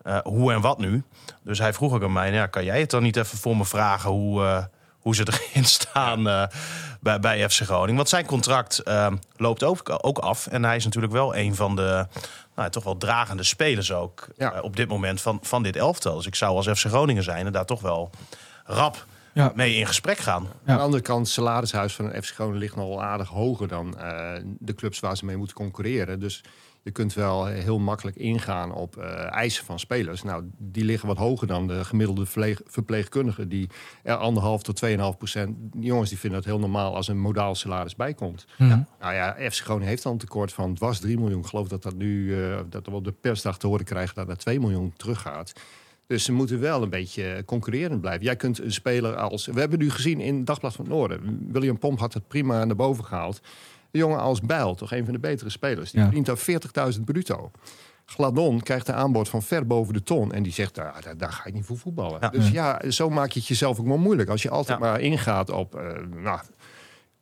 eh, hoe en wat nu. Dus hij vroeg ook aan mij, nou ja, kan jij het dan niet even voor me vragen... hoe, eh, hoe ze erin staan bij, bij FC Groningen? Want zijn contract eh, loopt ook, ook af. En hij is natuurlijk wel een van de nou, toch wel dragende spelers ook... Ja. eh, op dit moment van, van dit elftal. Dus ik zou als FC Groningen zijn en daar toch wel rap Ja. mee in gesprek gaan. Ja. Aan de andere kant, het salarishuis van een FC Groningen ligt nog wel aardig hoger dan eh, de clubs waar ze mee moeten concurreren. Dus je kunt wel heel makkelijk ingaan op eh, eisen van spelers. Nou, die liggen wat hoger dan de gemiddelde verpleeg- verpleegkundige, die er anderhalf tot 2,5 procent. Die jongens die vinden het heel normaal als een modaal salaris bijkomt. Mhm. Nou ja, FC Groningen heeft dan een tekort van dwars 3 miljoen. Ik geloof dat dat nu, eh, dat we op de persdag te horen krijgen dat naar 2 miljoen teruggaat. Dus ze moeten wel een beetje concurrerend blijven. Jij kunt een speler als... We hebben nu gezien in Dagblad van het Noorden. William Pomp had het prima naar boven gehaald. Een jongen als Bijl, toch een van de betere spelers. Die Ja. verdient daar 40.000 bruto. Gladon krijgt een aanbod van ver boven de ton. En die zegt, daar, daar, daar ga ik niet voor voetballen. Ja. Dus ja, zo maak je het jezelf ook wel moeilijk. Als je altijd Ja. maar ingaat op... eh nou,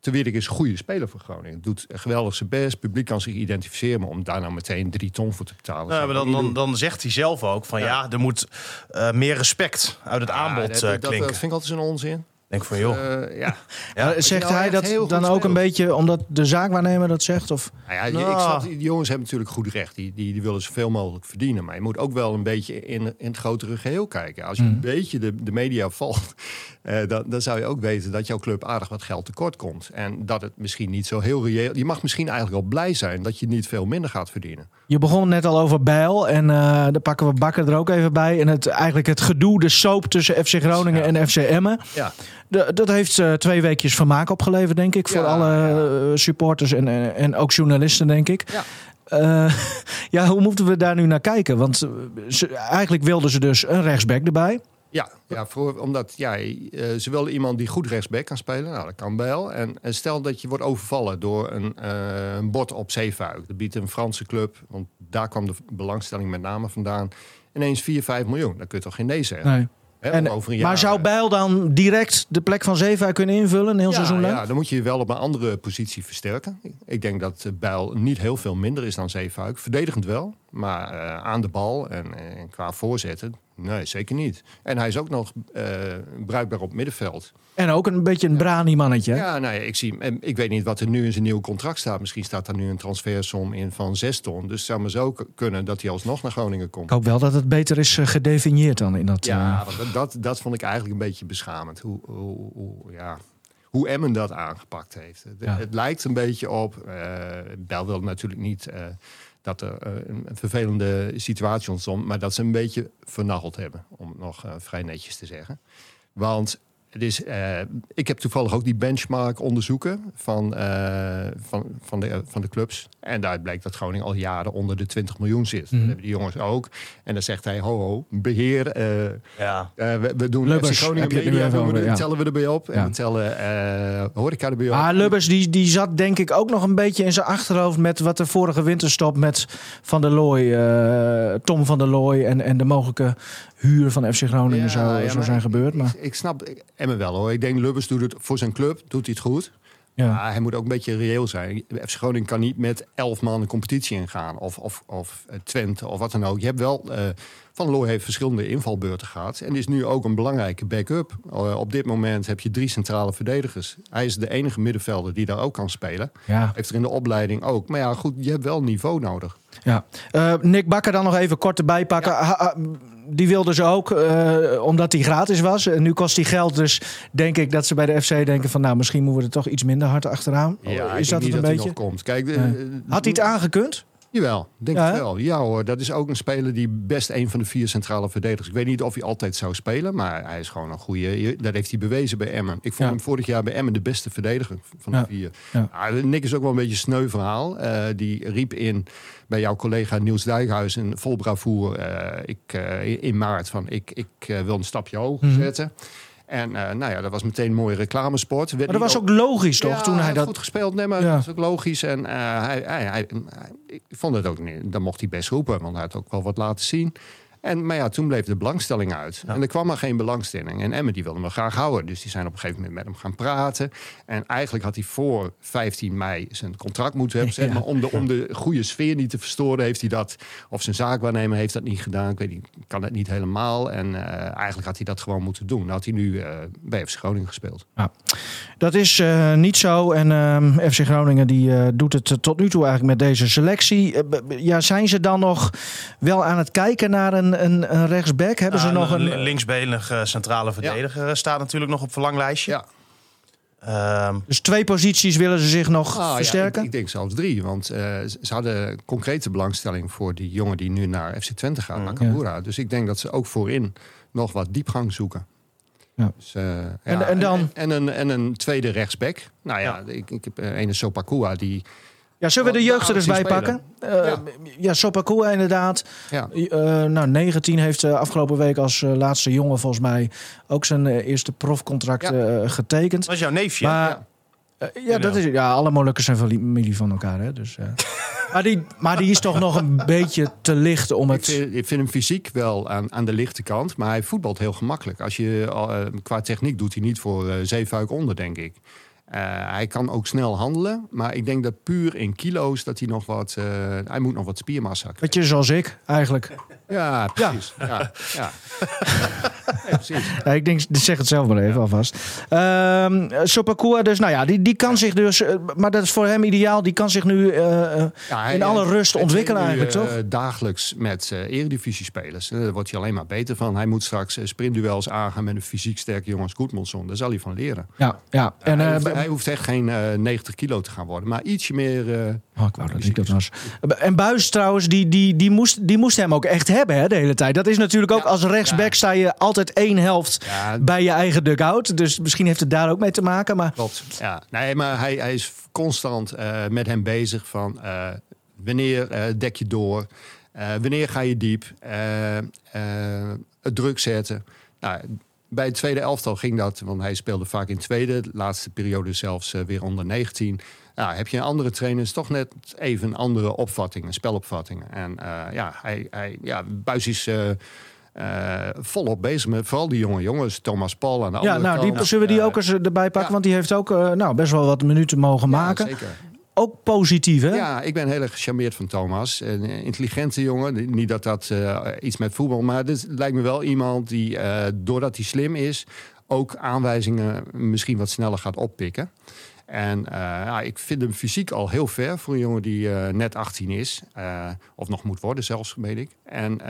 Te Wierik is een goede speler voor Groningen. Doet geweldig zijn best. Publiek kan zich identificeren. Maar om daar nou meteen drie ton voor te betalen... Nou, zou maar ik dan, dan, dan zegt hij zelf ook van ja, Ja. er moet eh, meer respect uit het Ja, aanbod dat, eh, dat, dat klinken. vind ik altijd zo'n onzin. Denk van joh. Eh, ja. ja. Zegt nou hij dat dan ook een beetje omdat de zaakwaarnemer dat zegt? Of? Nou ja, Nou. ik snap, die jongens hebben natuurlijk goed recht. Die, die, die willen zoveel mogelijk verdienen. Maar je moet ook wel een beetje in, in het grotere geheel kijken. Als je Mhm. een beetje de, de media volgt, eh, dan, dan zou je ook weten dat jouw club aardig wat geld tekort komt. En dat het misschien niet zo heel reëel... Je mag misschien eigenlijk wel blij zijn dat je niet veel minder gaat verdienen. Je begon net al over Bijl en eh daar pakken we Bakker er ook even bij. En het, eigenlijk het gedoe, de soap tussen FC Groningen en FC Emmen. Ja, De- dat heeft eh, twee weekjes vermaak opgeleverd, denk ik. Voor Ja, alle supporters en, en, en ook journalisten, denk ik. Ja. Ja, hoe moeten we daar nu naar kijken? Want ze, eigenlijk wilden ze dus een rechtsback erbij. Ja, ja voor, omdat ja, eh, ze wilden iemand die goed rechtsback kan spelen. Nou, dat kan wel. En, en stel dat je wordt overvallen door een, eh een bord op Zeefuik. Dat biedt een Franse club, want daar kwam de belangstelling met name vandaan. Ineens 4, 5 miljoen. Dan kun je toch geen nee zeggen? Nee. Hè, En, om over een maar zou eh, Bijl dan direct de plek van Zeefuik kunnen invullen een heel ja, seizoen lang? ja, dan moet je je wel op een andere positie versterken. Ik denk dat eh, Bijl niet heel veel minder is dan Zeefuik. Verdedigend wel, maar aan de bal en, en qua voorzetten, nee, zeker niet. En hij is ook nog eh, bruikbaar op middenveld. En ook een beetje een brani mannetje. hè? Ja, nou ja, ik, zie, ik weet niet wat er nu in zijn nieuwe contract staat. Misschien staat daar nu een transfersom in van 6 ton. Dus het zou maar zo kunnen dat hij alsnog naar Groningen komt. Ik hoop wel dat het beter is eh, gedefinieerd dan in dat... Ja, eh, dat, dat, dat vond ik eigenlijk een beetje beschamend. Hoe, hoe, hoe, ja, hoe Emmen dat aangepakt heeft. Het, Ja. het lijkt een beetje op... Bel wil natuurlijk niet dat er eh, een, vervelende situatie ontstond... maar dat ze een beetje vernacheld hebben, om het nog eh, vrij netjes te zeggen. Want het is, eh, ik heb toevallig ook die benchmark onderzoeken van, eh, van, van, de, van de clubs. En daaruit blijkt dat Groningen al jaren onder de 20 miljoen zit. Dat hebben die jongens ook. En dan zegt hij, ho ho, beheer. eh, Ja. eh, we, we doen Lubbers, FC Groningen media, we over, er- ja. tellen we erbij op. En we tellen eh horeca erbij op. Maar Lubbers die, die zat denk ik ook nog een beetje in zijn achterhoofd met wat de vorige winterstop met Van der Looy, eh, Tom van der Looy en, en de mogelijke huur van FC Groningen Ja, zou, ja, zou maar zijn gebeurd. Maar Ik, ik snap Emmen wel hoor. Ik denk Lubbers doet het voor zijn club, doet hij het goed. ja. Maar hij moet ook een beetje reëel zijn. FC Groningen kan niet met elf man een competitie ingaan. Of, of, of eh, Twente of wat dan ook. Je hebt wel... eh, Van Looy heeft verschillende invalbeurten gehad. En is nu ook een belangrijke backup. Eh, op dit moment heb je drie centrale verdedigers. Hij is de enige middenvelder die daar ook kan spelen. ja. Heeft er in de opleiding ook. Maar ja, goed, je hebt wel niveau nodig. Ja. Eh, Nick Bakker dan nog even kort erbij pakken. Ha- ha- die wilden ze ook, eh, omdat hij gratis was. En nu kost hij geld, dus denk ik dat ze bij de FC denken van... nou, misschien moeten we er toch iets minder hard achteraan. Ja, is dat het een beetje? komt. Kijk, de- Had hij het aangekund? Jawel, denk Ja, ik wel. Ja hoor, dat is ook een speler die best een van de vier centrale verdedigers. Ik weet niet of hij altijd zou spelen, maar hij is gewoon een goede. Dat heeft hij bewezen bij Emmen. Ik vond Ja. hem vorig jaar bij Emmen de beste verdediger van de Ja. vier. Ah, Nick is ook wel een beetje een sneu verhaal. Eh, die riep in bij jouw collega Niels Dijkhuis in vol bravoer eh, ik, eh, in maart van ik, ik wil een stapje hoger Mhm. zetten. En eh, nou ja, dat was meteen een mooie reclamesport. Maar dat was ook logisch, toch? ja, toen hij dat... goed gespeeld. Nee, maar Ja. dat is ook logisch. En eh, hij, hij, hij, hij- ik vond het ook niet. Dan mocht hij best roepen, want hij had ook wel wat laten zien. En, maar ja, toen bleef de belangstelling uit. En er kwam maar geen belangstelling. En Emmen die wilde hem graag houden. Dus die zijn op een gegeven moment met hem gaan praten. En eigenlijk had hij voor 15 mei zijn contract moeten hebben. Zeg Ja. maar om de, om de goede sfeer niet te verstoren, heeft hij dat. Of zijn zaakwaarnemer heeft dat niet gedaan. Ik weet niet, kan het niet helemaal. En eh, eigenlijk had hij dat gewoon moeten doen. Dan had hij nu eh, bij FC Groningen gespeeld. Dat is eh, niet zo. En ehm, FC Groningen die, doet het tot nu toe eigenlijk met deze selectie. Ja, zijn ze dan nog wel aan het kijken naar een, een, een rechtsback? Hebben ze Nou, nog een... linksbenige centrale verdediger eh, staat natuurlijk nog op verlanglijstje. Ja. Ehm, Dus twee posities willen ze zich nog Ah, ja, versterken? ik, ik denk zelfs drie. Want eh, ze hadden concrete belangstelling voor die jongen die nu naar FC Twente gaat, Nakamura. Dus ik denk dat ze ook voorin nog wat diepgang zoeken. Ja. Dus, eh, ja, En- en dan? En, een, en een tweede rechtsback. Nou ja, ik, ik heb eh, ene Sopakua die... ja, zullen we de jeugd er eens bij pakken? Eh, ja, Ja. Sopakua inderdaad. Ja, Eh, nou, 19 heeft eh, afgelopen week als laatste jongen volgens mij ook zijn eerste profcontract Ja. getekend. dat is jouw neefje. Maar ja. ja, dat is, ja, alle Molukkers zijn familie van elkaar. Hè? Dus, maar, die, maar die is toch nog een beetje te licht om Ik het... vind, ik vind hem fysiek wel aan, aan de lichte kant, maar hij voetbalt heel gemakkelijk. Als je, qua techniek doet hij niet voor zeefuik onder, denk ik. Eh, hij kan ook snel handelen, maar ik denk dat puur in kilo's dat hij nog wat, eh, hij moet nog wat spiermassa krijgen. Beetje zoals ik, eigenlijk. Ja, precies. Ja. Ja, Nee, precies. Ja, ik denk, zeg het zelf maar even alvast. Ehm Sopakua, dus nou ja, die, die kan zich dus... eh, maar dat is voor hem ideaal. Die kan zich nu eh, eh, Ja, hij- in alle rust hij ontwikkelen nu, eigenlijk, toch? dagelijks met eh eredivisie-spelers. Eh, Daar wordt hij alleen maar beter van. Hij moet straks sprintduels aangaan met een fysiek sterke jongens Goedmondson. Daar zal hij van leren. Ja, ja. En, hij, eh, hoeft, hij hoeft echt geen eh, 90 kilo te gaan worden, maar ietsje meer... eh, Oh, ik wou dat ik dat was. En Buis trouwens, die, die, die, moest, die moest hem ook echt hebben hè, de hele tijd. Dat is natuurlijk ook als rechtsback sta je altijd één helft bij je eigen dugout. Dus misschien heeft het daar ook mee te maken. Maar Klopt. Ja, nee, maar hij, hij is constant eh, met hem bezig van eh, wanneer eh, dek je door, wanneer ga je diep, het druk zetten. Nou, bij het tweede elftal ging dat, want hij speelde vaak in tweede, de laatste periode zelfs weer onder 19. Ja, heb je een andere trainer, is toch net even een andere opvatting, een spelopvatting. En eh, ja, hij, hij, ja, Buis is eh, eh, volop bezig met vooral die jonge jongens, Thomas Paul aan de ja, andere nou, die, zullen we die ook eens erbij pakken? ja. Want die heeft ook nou, best wel wat minuten mogen ja, maken. zeker. ook positief, hè? Ja, ik ben heel erg gecharmeerd van Thomas. Een intelligente jongen. Niet dat dat iets met voetbal... maar dit lijkt me wel iemand die, doordat hij slim is... ook aanwijzingen misschien wat sneller gaat oppikken. En eh, ja, ik vind hem fysiek al heel ver voor een jongen die eh, net 18 is. Eh, of nog moet worden zelfs, weet ik. En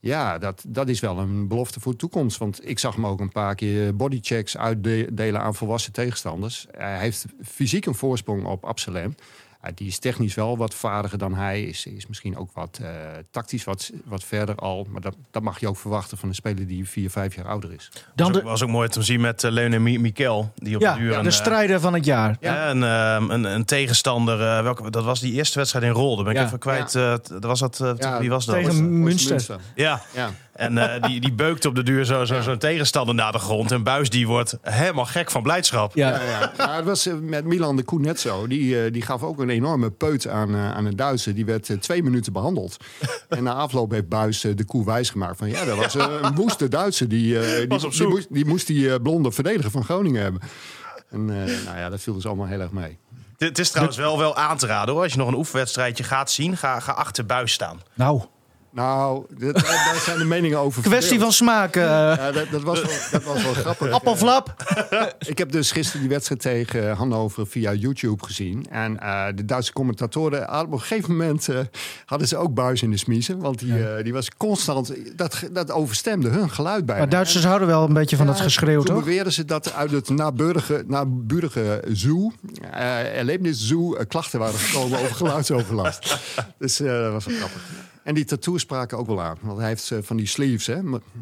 ja, dat, dat is wel een belofte voor de toekomst. Want ik zag hem ook een paar keer bodychecks uitdelen aan volwassen tegenstanders. Hij heeft fysiek een voorsprong op Absalem. Ja, die is technisch wel wat vaardiger dan hij. Is, is misschien ook wat eh, tactisch wat, wat verder al. Maar dat, dat mag je ook verwachten van een speler die vier, vijf jaar ouder is. Dan was, de, ook, was ook mooi te zien met uh, Leon en Mi- Mikel. Die op ja, de duur een, de eh, strijder van het jaar. ja, een, ehm, een, een tegenstander. eh, welke, dat was die eerste wedstrijd in Rolde. Ben ik Ja. even kwijt. eh, was dat, eh, Ja, wie was dat? tegen-. Ja, Ja. En eh, die, die beukt op de duur zo'n zo, zo'n tegenstander naar de grond. En Buis die wordt helemaal gek van blijdschap. Ja. Ja, ja. Ja, het was eh, met Milan de Koen net zo. Die, eh, die gaf ook een enorme peut aan, aan een Duitser. Die werd twee minuten behandeld. en na afloop heeft Buis de Koe wijsgemaakt van... ja, dat was een woeste Duitser. Die, eh, die, Was op die, zoek. moest, die moest die blonde verdediger van Groningen hebben. En eh, nou ja, dat viel dus allemaal heel erg mee. Het, het is trouwens wel, wel aan te raden hoor. Als je nog een oefenwedstrijdje gaat zien, ga, ga achter Buis staan. Nou, Nou, daar zijn de meningen over kwestie verdeeld. van smaak. eh Ja, dat, dat, was wel, dat was wel grappig. appelflap. Ik heb dus gisteren die wedstrijd tegen Hannover via YouTube gezien. En eh, de Duitse commentatoren, ah, op een gegeven moment eh, hadden ze ook buis in de smiezen. Want die, die was constant, dat, dat overstemde hun geluid bijna. Maar Duitsers houden wel een beetje van dat geschreeuw, Toen toch? beweerden ze dat uit het naburige, naburige zoo, uh, Erlebniszoo, klachten waren gekomen over geluidsoverlast. dus dat was wel grappig. En die tattoos spraken ook wel aan. Want hij heeft eh, van die sleeves, hè.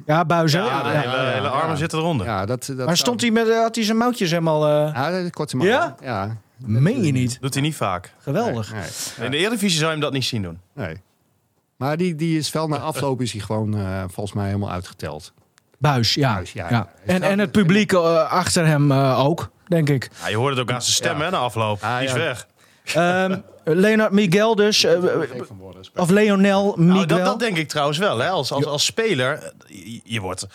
Ja, buizen. Ja, de Ja. hele, hele armen ja. zitten eronder. ja, dat, dat Maar stond hij met, eh, had hij zijn mouwtjes helemaal... eh Ja, korte man. Ja? Ja. meen je niet? Doet hij niet vaak. Geweldig. Nee, nee. In de Eredivisie zou je hem dat niet zien doen. Nee. Maar die, die is wel na afloop is hij gewoon eh, volgens mij helemaal uitgeteld. Buis, ja. Buis, ja. ja. En, en het publiek achter hem eh, ook, denk ik. Ja, je hoort het ook aan zijn stem Ja. hè, na afloop. Ah, die is ja. weg. Ehm Leonard Miguel dus. eh, of Leonel Miguel. Nou, dat, dat denk ik trouwens wel. Hè. Als, als, als speler, eh, je, je wordt...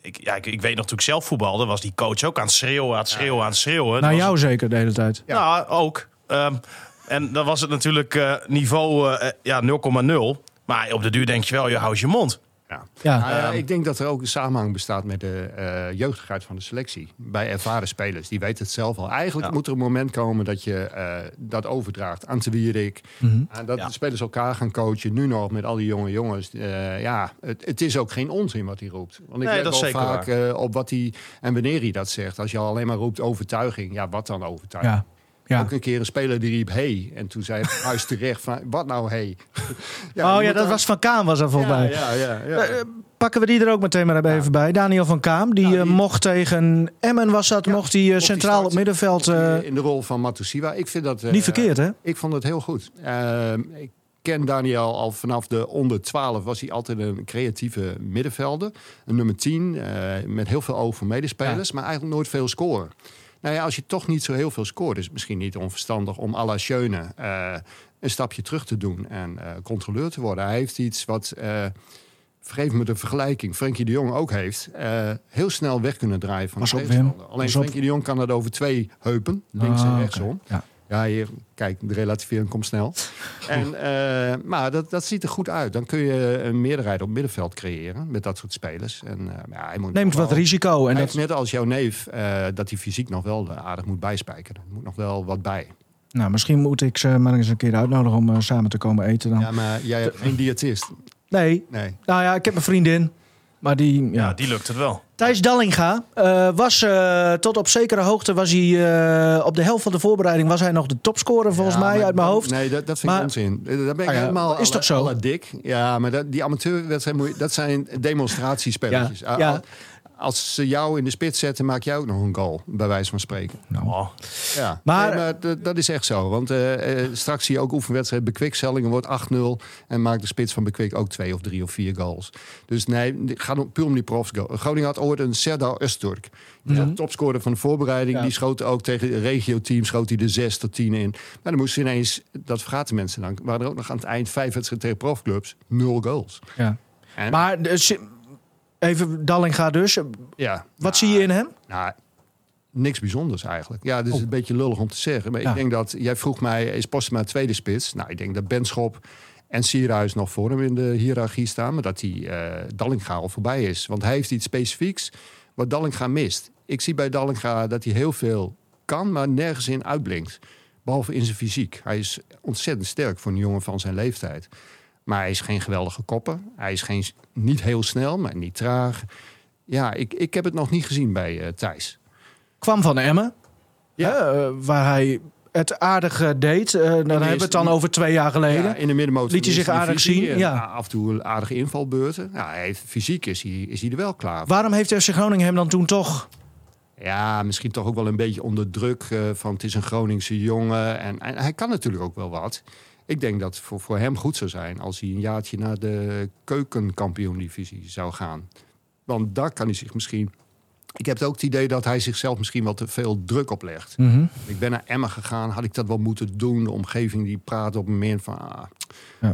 Ik, ja, ik, ik weet nog, toen ik zelf voetbalde, was die coach ook aan het schreeuwen, aan het schreeuwen, aan het schreeuwen. Naar was- jou zeker de hele tijd. Nou, ook. Ehm, en dan was het natuurlijk eh, niveau eh, ja, 0,0. Maar op de duur denk je wel, je houdt je mond. Ja. Ja. Nou ja, ik denk dat er ook een samenhang bestaat met de eh, jeugdigheid van de selectie. Bij ervaren spelers. Die weten het zelf al. Eigenlijk Ja. moet er een moment komen dat je eh, dat overdraagt aan te Wierik. Mhm. En dat Ja. de spelers elkaar gaan coachen. Nu nog met al die jonge jongens. Eh, ja, het, het is ook geen onzin wat hij roept. Want ik Nee, let dat wel zeker vaak eh, op wat hij en wanneer hij dat zegt. Als je alleen maar roept overtuiging. Ja, wat dan overtuiging? Ja. Ook een keer een speler die riep hey. En toen zei het huis terecht van wat nou hey. oh ja, dat dan- was Van Kaam was er mij. Ja, ja, ja. Eh, pakken we die er ook meteen maar even bij. Daniel van Kaam, die, Nou, eh, mocht tegen Emmen was dat, mocht hij eh, hij centraal op middenveld. eh, in de rol van Matusiwa. Ik vind dat... eh, niet verkeerd, hè? Ik vond het heel goed. Eh, ik ken Daniel al vanaf de onder 12 was hij altijd een creatieve middenvelder. Een nummer 10 eh, met heel veel oog voor medespelers, maar eigenlijk nooit veel scoren. Nou ja, als je toch niet zo heel veel scoort, is het misschien niet onverstandig om à la Schöne eh, een stapje terug te doen en eh, controleur te worden. Hij heeft iets wat, eh vergeef me de vergelijking, Frenkie de Jong ook heeft, heel snel weg kunnen draaien van de. Alleen. Frenkie de Jong kan dat over twee heupen, links Ah, en oké. rechtsom. Ja. Ja, hier, kijk, de relativering komt snel. En, eh, maar dat, dat ziet er goed uit. Dan kun je een meerderheid op middenveld creëren met dat soort spelers. En, eh, ja, hij moet Neemt wat risico. En Hij dat, heeft net als jouw neef eh, dat hij fysiek nog wel aardig moet bijspijkeren. Er moet nog wel wat bij. nou, misschien moet ik ze maar eens een keer uitnodigen om samen te komen eten dan. Ja, maar jij hebt geen diëtist. Nee, Nee. nou ja, ik heb een vriendin. Maar die, ja. Ja, die lukt het wel. Thijs Dallinga eh, was eh, tot op zekere hoogte was hij eh, op de helft van de voorbereiding was hij nog de topscorer volgens Ja, mij maar uit mijn dat- hoofd. Nee, dat, dat vind Maar- ik onzin. Daar ben ik Ah helemaal is toch zo? dik. Ja, maar dat, die amateurwedstrijd, moet je- dat zijn demonstratiespelletjes. Ja, ja. Al- Als ze jou in de spits zetten, maak jij ook nog een goal, bij wijze van spreken. Oh. Ja, Maar- dat is echt zo. Want eh, eh, straks zie je ook oefenwedstrijd. Bekwik Zellingen wordt 8-0. En maakt de spits van Bekwik ook twee of drie of vier goals. Dus nee, het gaat om- puur om die profs. Groningen had ooit een Serdar Öztürk. De topscorer van de voorbereiding. Ja. Die schoot ook tegen het regio-team. Schoot hij de 6 tot 10 in. Maar dan moesten ineens, dat vergaten mensen dan. waren er ook nog aan het eind vijf wedstrijden tegen profclubs. Nul goals. Ja. En, Maar dus, even Dallinga dus. ja, Wat zie je in hem? Nou, niks bijzonders eigenlijk. Ja, dit is Oh. een beetje lullig om te zeggen. Maar Ja. ik denk dat, jij vroeg mij, is Postema tweede spits? Nou, ik denk dat Benschop en Sierhuis nog voor hem in de hiërarchie staan. Maar dat die eh Dallinga al voorbij is. Want hij heeft iets specifieks wat Dallinga mist. Ik zie bij Dallinga dat hij heel veel kan, maar nergens in uitblinkt. Behalve in zijn fysiek. Hij is ontzettend sterk voor een jongen van zijn leeftijd. Maar hij is geen geweldige kopper. Hij is geen, niet heel snel, maar niet traag. Ja, ik, ik heb het nog niet gezien bij eh Thijs. Kwam van Emmen. Ja. eh, waar hij het aardig deed. Uh, dan hebben we het dan over twee jaar geleden. Ja, in de middenmotor liet hij zich aardig zien. Ja. Af en toe aardige invalbeurten. Ja, hij heeft, fysiek is hij, is hij er wel klaar voor. Waarom heeft FC Groningen hem dan toen toch ja, misschien toch ook wel een beetje onder druk uh, van het is een Groningse jongen. En, en, hij kan natuurlijk ook wel wat. Ik denk dat het voor, voor hem goed zou zijn als hij een jaartje naar de keukenkampioen-divisie zou gaan. Want daar kan hij zich misschien ik heb ook het idee dat hij zichzelf misschien wel te veel druk oplegt. Mm Ik ben naar Emma gegaan, had ik dat wel moeten doen. De omgeving die praat op een moment van... Ah,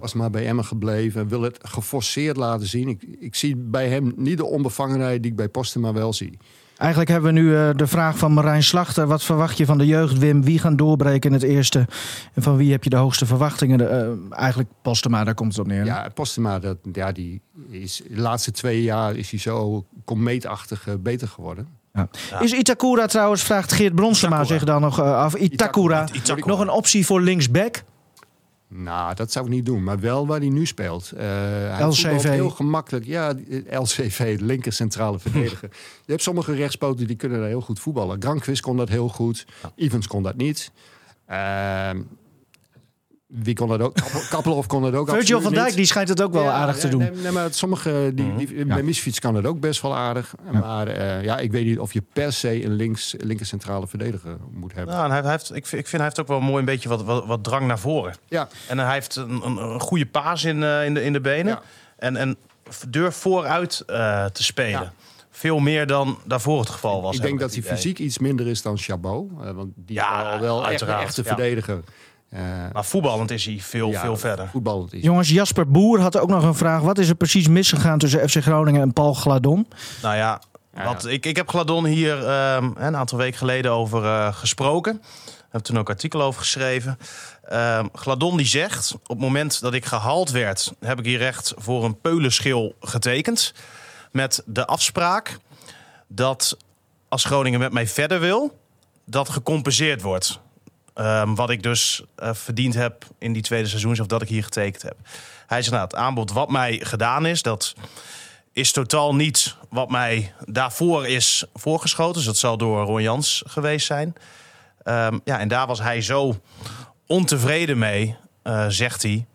was maar bij Emma gebleven. Wil het geforceerd laten zien. Ik, ik zie bij hem niet de onbevangenheid die ik bij Postema wel zie. Eigenlijk hebben we nu uh, de vraag van Marijn Slachter. Wat verwacht je van de jeugd, Wim? Wie gaan doorbreken in het eerste? En van wie heb je de hoogste verwachtingen? Uh, eigenlijk Postema, daar komt het op neer. Ja, Postema, dat, ja, die is, de laatste twee jaar is hij zo komeetachtig uh, beter geworden. Ja. Is Itakura trouwens, vraagt Geert Bronsema zich dan nog af. Itakura, Itakura, Itakura, nog een optie voor linksback? Nou, dat zou ik niet doen. Maar wel waar hij nu speelt. Uh, hij LCV. heel gemakkelijk. Ja, LCV, linker centrale verdediger. Je hebt sommige rechtspoten die kunnen daar heel goed voetballen. Grankvist kon dat heel goed. Evans kon dat niet. Uh, wie kon dat ook? Kappelhoff kon dat ook. Virgil van Dijk die schijnt het ook wel aardig te doen. Nee, nee, maar sommige, die, mhm. bij Misfiets kan het ook best wel aardig. Maar uh, ja, ik weet niet of je per se een links, linker centrale verdediger moet hebben. Nou, hij, hij heeft, ik, vind, ik vind hij heeft ook wel mooi een beetje wat, wat, wat drang naar voren. Ja. En hij heeft een, een, een goede paas in, uh, in, de, in de benen. Ja. En, en durft vooruit uh, te spelen. Veel meer dan daarvoor het geval was. Ik denk dat hij fysiek iets minder is dan Chabot. want die ja, al wel uiteraard, echt, echte verdediger. Uh, maar voetballend is hij veel, veel verder. Voetballend is Jongens, Jasper Boer had ook nog een vraag. Wat is er precies misgegaan tussen FC Groningen en Paul Gladon? Nou ja, wat, Ik, ik heb Gladon hier uh, een aantal weken geleden over uh, gesproken. Ik heb toen ook artikel over geschreven. Uh, Gladon die zegt, op het moment dat ik gehaald werd... heb ik hier recht voor een peulenschil getekend. Met de afspraak dat als Groningen met mij verder wil... dat gecompenseerd wordt. Um, wat ik dus uh, verdiend heb in die tweede seizoen, of dat ik hier getekend heb. Hij zegt, nou, het aanbod wat mij gedaan is, dat is totaal niet wat mij daarvoor is voorgeschoten. Dus dat zal door Ron Jans geweest zijn. Um, ja, en daar was hij zo ontevreden mee, uh, zegt hij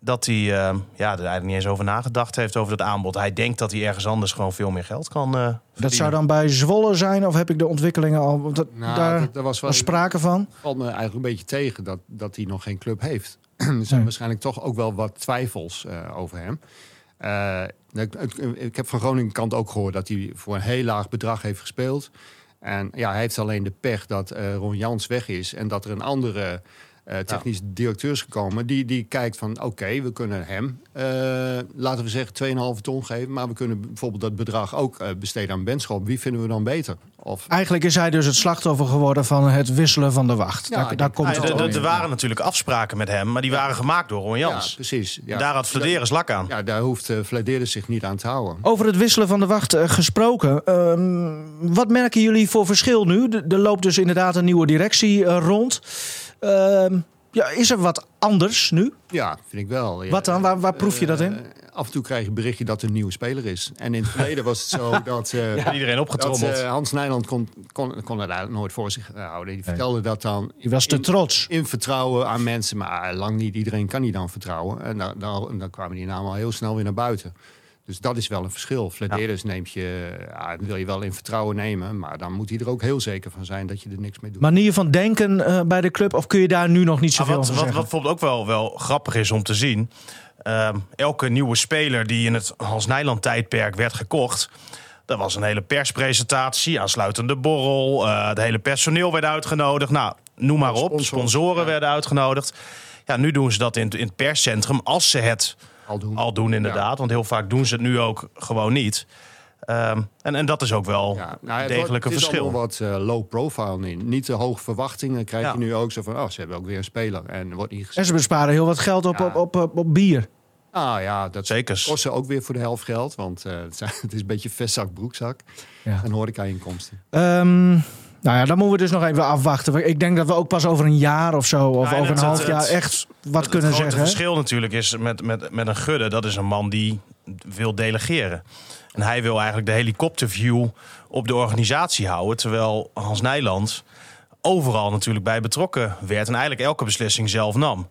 dat hij uh, ja, er eigenlijk niet eens over nagedacht heeft over dat aanbod. Hij denkt dat hij ergens anders gewoon veel meer geld kan uh, Dat zou dan bij Zwolle zijn? Of heb ik de ontwikkelingen al... Dat, nou, daar dat, was wel sprake van? valt me eigenlijk een beetje tegen dat, dat hij nog geen club heeft. er zijn waarschijnlijk toch ook wel wat twijfels uh, over hem. Ik, ik, heb van Groningen kant ook gehoord dat hij voor een heel laag bedrag heeft gespeeld. En ja, hij heeft alleen de pech dat Ron Jans weg is en dat er een andere uh, technisch ja. directeurs gekomen. Die, die kijkt van oké, we kunnen hem, uh, laten we zeggen, 2,5 ton geven. Maar we kunnen bijvoorbeeld dat bedrag ook uh, besteden aan Benschop. Wie vinden we dan beter? Of... Eigenlijk is hij dus het slachtoffer geworden van het wisselen van de wacht. Ja, daar, daar komt het Er waren natuurlijk afspraken met hem, maar die waren gemaakt door Ron Jans. Ja, precies. Ja. Daar had Flederis lak aan. Ja, daar hoeft uh, Flederis zich niet aan te houden. Over het wisselen van de wacht gesproken. Ehm, wat merken jullie voor verschil nu? Er loopt dus inderdaad een nieuwe directie rond. Uh, ja, is er wat anders nu? Ja, vind ik wel. Wat dan? Waar, waar proef je dat in? Uh, af en toe krijg je berichtje dat er een nieuwe speler is. En in het verleden was het zo dat... Uh, ja, iedereen opgetrommeld. Dat, uh, Hans Nijland kon, kon, kon het eigenlijk nooit voor zich houden. Die vertelde dat dan... Je was te in, trots. In vertrouwen aan mensen. Maar lang niet iedereen kan die dan vertrouwen. En dan, dan, dan kwamen die namen al heel snel weer naar buiten. Dus dat is wel een verschil. Flederis ja. neemt je, ja, wil je wel in vertrouwen nemen, maar dan moet hij er ook heel zeker van zijn dat je er niks mee doet. Manier van denken uh, bij de club, of kun je daar nu nog niet zoveel ah, wat, van wat, zeggen? Wat bijvoorbeeld ook wel, wel grappig is om te zien, uh, elke nieuwe speler die in het Hans Nijland tijdperk werd gekocht, dat was een hele perspresentatie, aansluitende borrel, uh, het hele personeel werd uitgenodigd. Nou, noem maar op, sponsoren ja. werden uitgenodigd. Ja, nu doen ze dat in, in het perscentrum als ze het al doen. Al doen, inderdaad. Ja. Want heel vaak doen ze het nu ook gewoon niet. Um, en, en dat is ook wel ja, nou, degelijk een verschil. Er wat uh, low profile in. Niet te hoge verwachtingen krijg ja. je nu ook zo van... oh, ze hebben ook weer een speler en wordt niet En ze besparen heel wat geld op, op, op, op, op bier. Ah ja, dat Zeker. kost ze ook weer voor de helft geld. Want uh, het is een beetje vestzak, broekzak. Ja. En horeca-inkomsten. Um, nou ja, dan moeten we dus nog even afwachten. Ik denk dat we ook pas over een jaar of zo, of ja, over een half het, jaar, echt wat het, kunnen zeggen. Het verschil natuurlijk is met, met, met een Gudde, dat is een man die wil delegeren. En hij wil eigenlijk de helikopterview op de organisatie houden. Terwijl Hans Nijland overal natuurlijk bij betrokken werd. En eigenlijk elke beslissing zelf nam.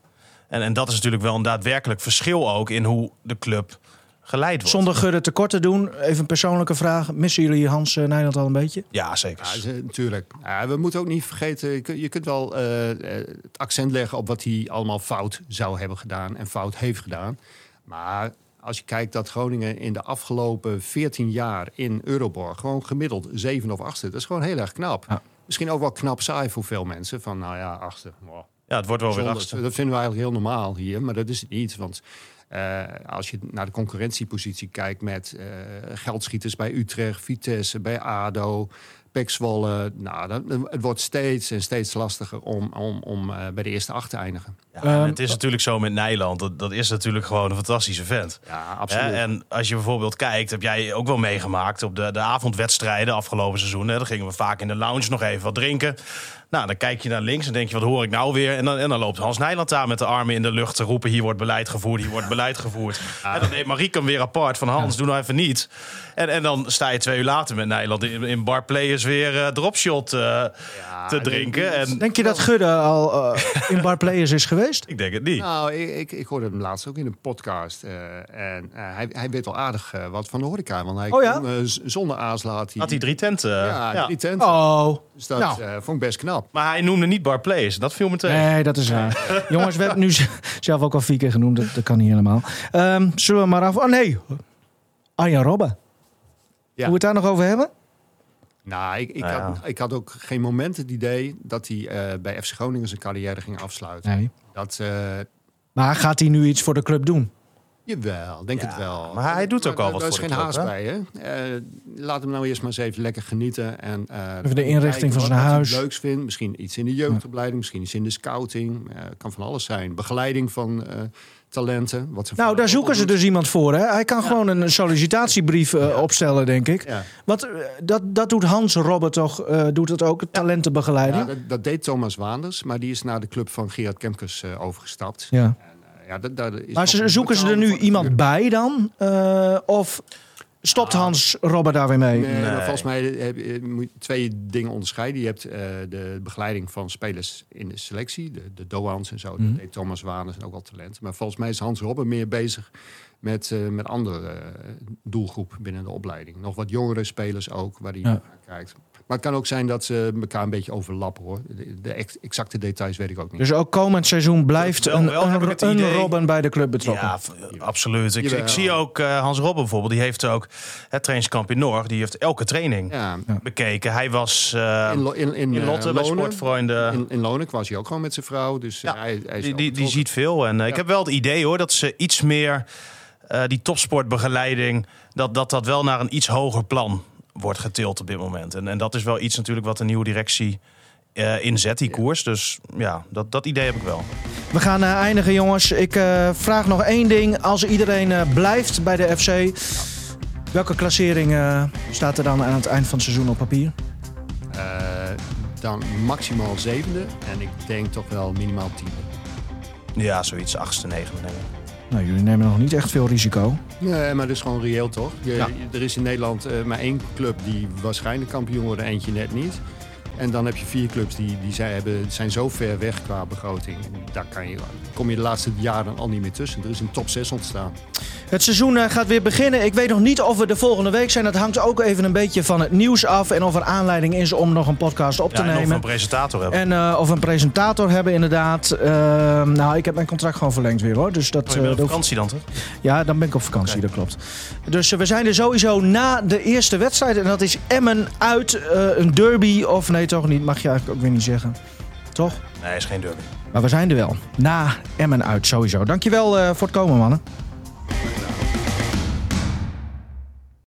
En, en dat is natuurlijk wel een daadwerkelijk verschil ook in hoe de club geleid wordt. Zonder Gudde tekort te doen, even een persoonlijke vraag. Missen jullie Hans uh, Nijland al een beetje? Ja, zeker. Ja, natuurlijk. Ja, we moeten ook niet vergeten, je kunt wel uh, het accent leggen op wat hij allemaal fout zou hebben gedaan en fout heeft gedaan. Maar als je kijkt dat Groningen in de afgelopen 14 jaar in Euroborg gewoon gemiddeld 7 of 8 zit, dat is gewoon heel erg knap. Ja. Misschien ook wel knap saai voor veel mensen. Van nou ja, achtste. Wow. Ja, het wordt wel weer achtste. Dat vinden we eigenlijk heel normaal hier, maar dat is het niet. Want uh, als je naar de concurrentiepositie kijkt met uh, geldschieters bij Utrecht, Vitesse, bij ADO, Zwolle. Nou, dat, het wordt steeds en steeds lastiger om, om, om uh, bij de eerste acht te eindigen. Ja, um, het is natuurlijk zo met Nijland. Dat, dat is natuurlijk gewoon een fantastische vent. Ja, absoluut. en als je bijvoorbeeld kijkt, heb jij ook wel meegemaakt op de, de avondwedstrijden afgelopen seizoen. Hè, dan gingen we vaak in de lounge nog even wat drinken. Nou, dan kijk je naar links en denk je, wat hoor ik nou weer? En dan, en dan loopt Hans Nijland daar met de armen in de lucht te roepen... hier wordt beleid gevoerd, hier wordt beleid gevoerd. En dan neemt Marieke hem weer apart van Hans, doe nou even niet. En, en dan sta je twee uur later met Nijland in, in bar players weer uh, dropshot uh, ja, te drinken. En... Denk je dat Gudde al uh, in bar players is geweest? Ik denk het niet. Nou, ik, ik, ik hoorde hem laatst ook in een podcast. en hij, hij weet al aardig wat van de horeca. Want hij oh, ja? kon, zonder aanslaat... Had hij drie tenten? Ja, ja. drie tenten. Oh. Dus dat nou. vond ik best knap. Maar hij noemde niet bar players. Dat viel me tegen. Nee, dat is waar. Jongens, we hebben nu zelf ook al vier keer genoemd. Dat, dat kan niet helemaal. Um, zullen we maar af... Oh nee, Arjan Robben. Ja. Hoe we het daar nog over hebben? Nou, ik, ik, nou ja. had, ik had ook geen moment het idee dat hij uh, bij FC Groningen zijn carrière ging afsluiten. Nee. Dat, uh, maar gaat hij nu iets voor de club doen? Jawel, denk ja, het wel. Maar hij doet ook maar, al wat er voor is de geen haast bij, hè? Uh, laat hem nou eerst maar eens even lekker genieten. En, uh, even de inrichting van zijn huis. Wat leuks vindt. Misschien iets in de jeugdopleiding, misschien iets in de scouting. Uh, kan van alles zijn. Begeleiding van talenten. Wat ze nou, daar zoeken ze dus iemand voor. Hè? Hij kan ja. gewoon een sollicitatiebrief uh, opstellen, denk ik. Ja. Want uh, dat, dat doet Hans Robert toch, uh, doet het ook, talentenbegeleiding? Dat, dat, deed Thomas Waanders, maar die is naar de club van Gerard Kemkes overgestapt. Ja. Ja, dat, dat is maar ze, zoeken ze er nu iemand bij dan? of stopt Ah. Hans Robert daar weer mee? Nee, volgens mij heb je moet je twee dingen onderscheiden. Je hebt de begeleiding van spelers in de selectie, de, de Doans en zo. Dat deed Thomas Waanders en ook wel talent. Maar volgens mij is Hans Robben meer bezig met, uh, met andere uh, doelgroep binnen de opleiding. Nog wat jongere spelers ook, waar hij Ja. naar kijkt. Maar het kan ook zijn dat ze elkaar een beetje overlappen hoor. De, de ex- exacte details weet ik ook niet. Dus ook komend seizoen blijft Wel- een, wel een, een Robben bij de club betrokken. Ja, absoluut. Ik, Jawel. ik zie ook eh, Hans Robben bijvoorbeeld. Die heeft ook het trainingskamp in Noord. Die heeft elke training ja, bekeken. Hij was eh, in, in, in, in eh, Lotte bij Lonen- Sportvrienden. In, in Lonen was hij ook gewoon met zijn vrouw. Dus Ja, hij, hij is die, die, die ziet veel. En ik heb wel het idee hoor dat ze iets meer eh, die topsportbegeleiding, dat, dat dat wel naar een iets hoger plan wordt getild op dit moment. En, en dat is wel iets natuurlijk wat de nieuwe directie eh, inzet, die koers. Dus ja, dat, dat idee heb ik wel. We gaan eh, eindigen, jongens. Ik eh, vraag nog één ding. Als iedereen eh, blijft bij de FC, welke klassering eh, staat er dan aan het eind van het seizoen op papier? Eh, dan maximaal zevende. En ik denk toch wel minimaal tiende. Ja, zoiets, achtste, negende. denk ik. Nou, jullie nemen nog niet echt veel risico. Nee, maar dat is gewoon reëel toch? Je, Ja. Er is in Nederland eh, maar één club die waarschijnlijk kampioen wordt, eentje net niet. En dan heb je vier clubs die, die zijn, hebben, zijn zo ver weg qua begroting. Daar kan je, kom je de laatste jaren al niet meer tussen. Er is een top 6 ontstaan. Het seizoen eh, gaat weer beginnen. Ik weet nog niet of we de volgende week zijn. Dat hangt ook even een beetje van het nieuws af. En of er aanleiding is om nog een podcast op te Ja, en of we nemen. een presentator hebben. En eh, of we een presentator hebben, inderdaad. Ehm, nou, ik heb mijn contract gewoon verlengd weer hoor. Dus dat, Oh, je bent eh, op dat- vakantie dan toch? Ja, dan ben ik op vakantie, dat klopt. Dus we zijn er sowieso na de eerste wedstrijd. En dat is Emmen uit een derby. Of nee, toch niet. Mag je eigenlijk ook weer niet zeggen. Toch? Nee, is geen derby. Maar we zijn er wel. Na Emmen uit, sowieso. Dankjewel eh voor het komen, mannen. Yeah.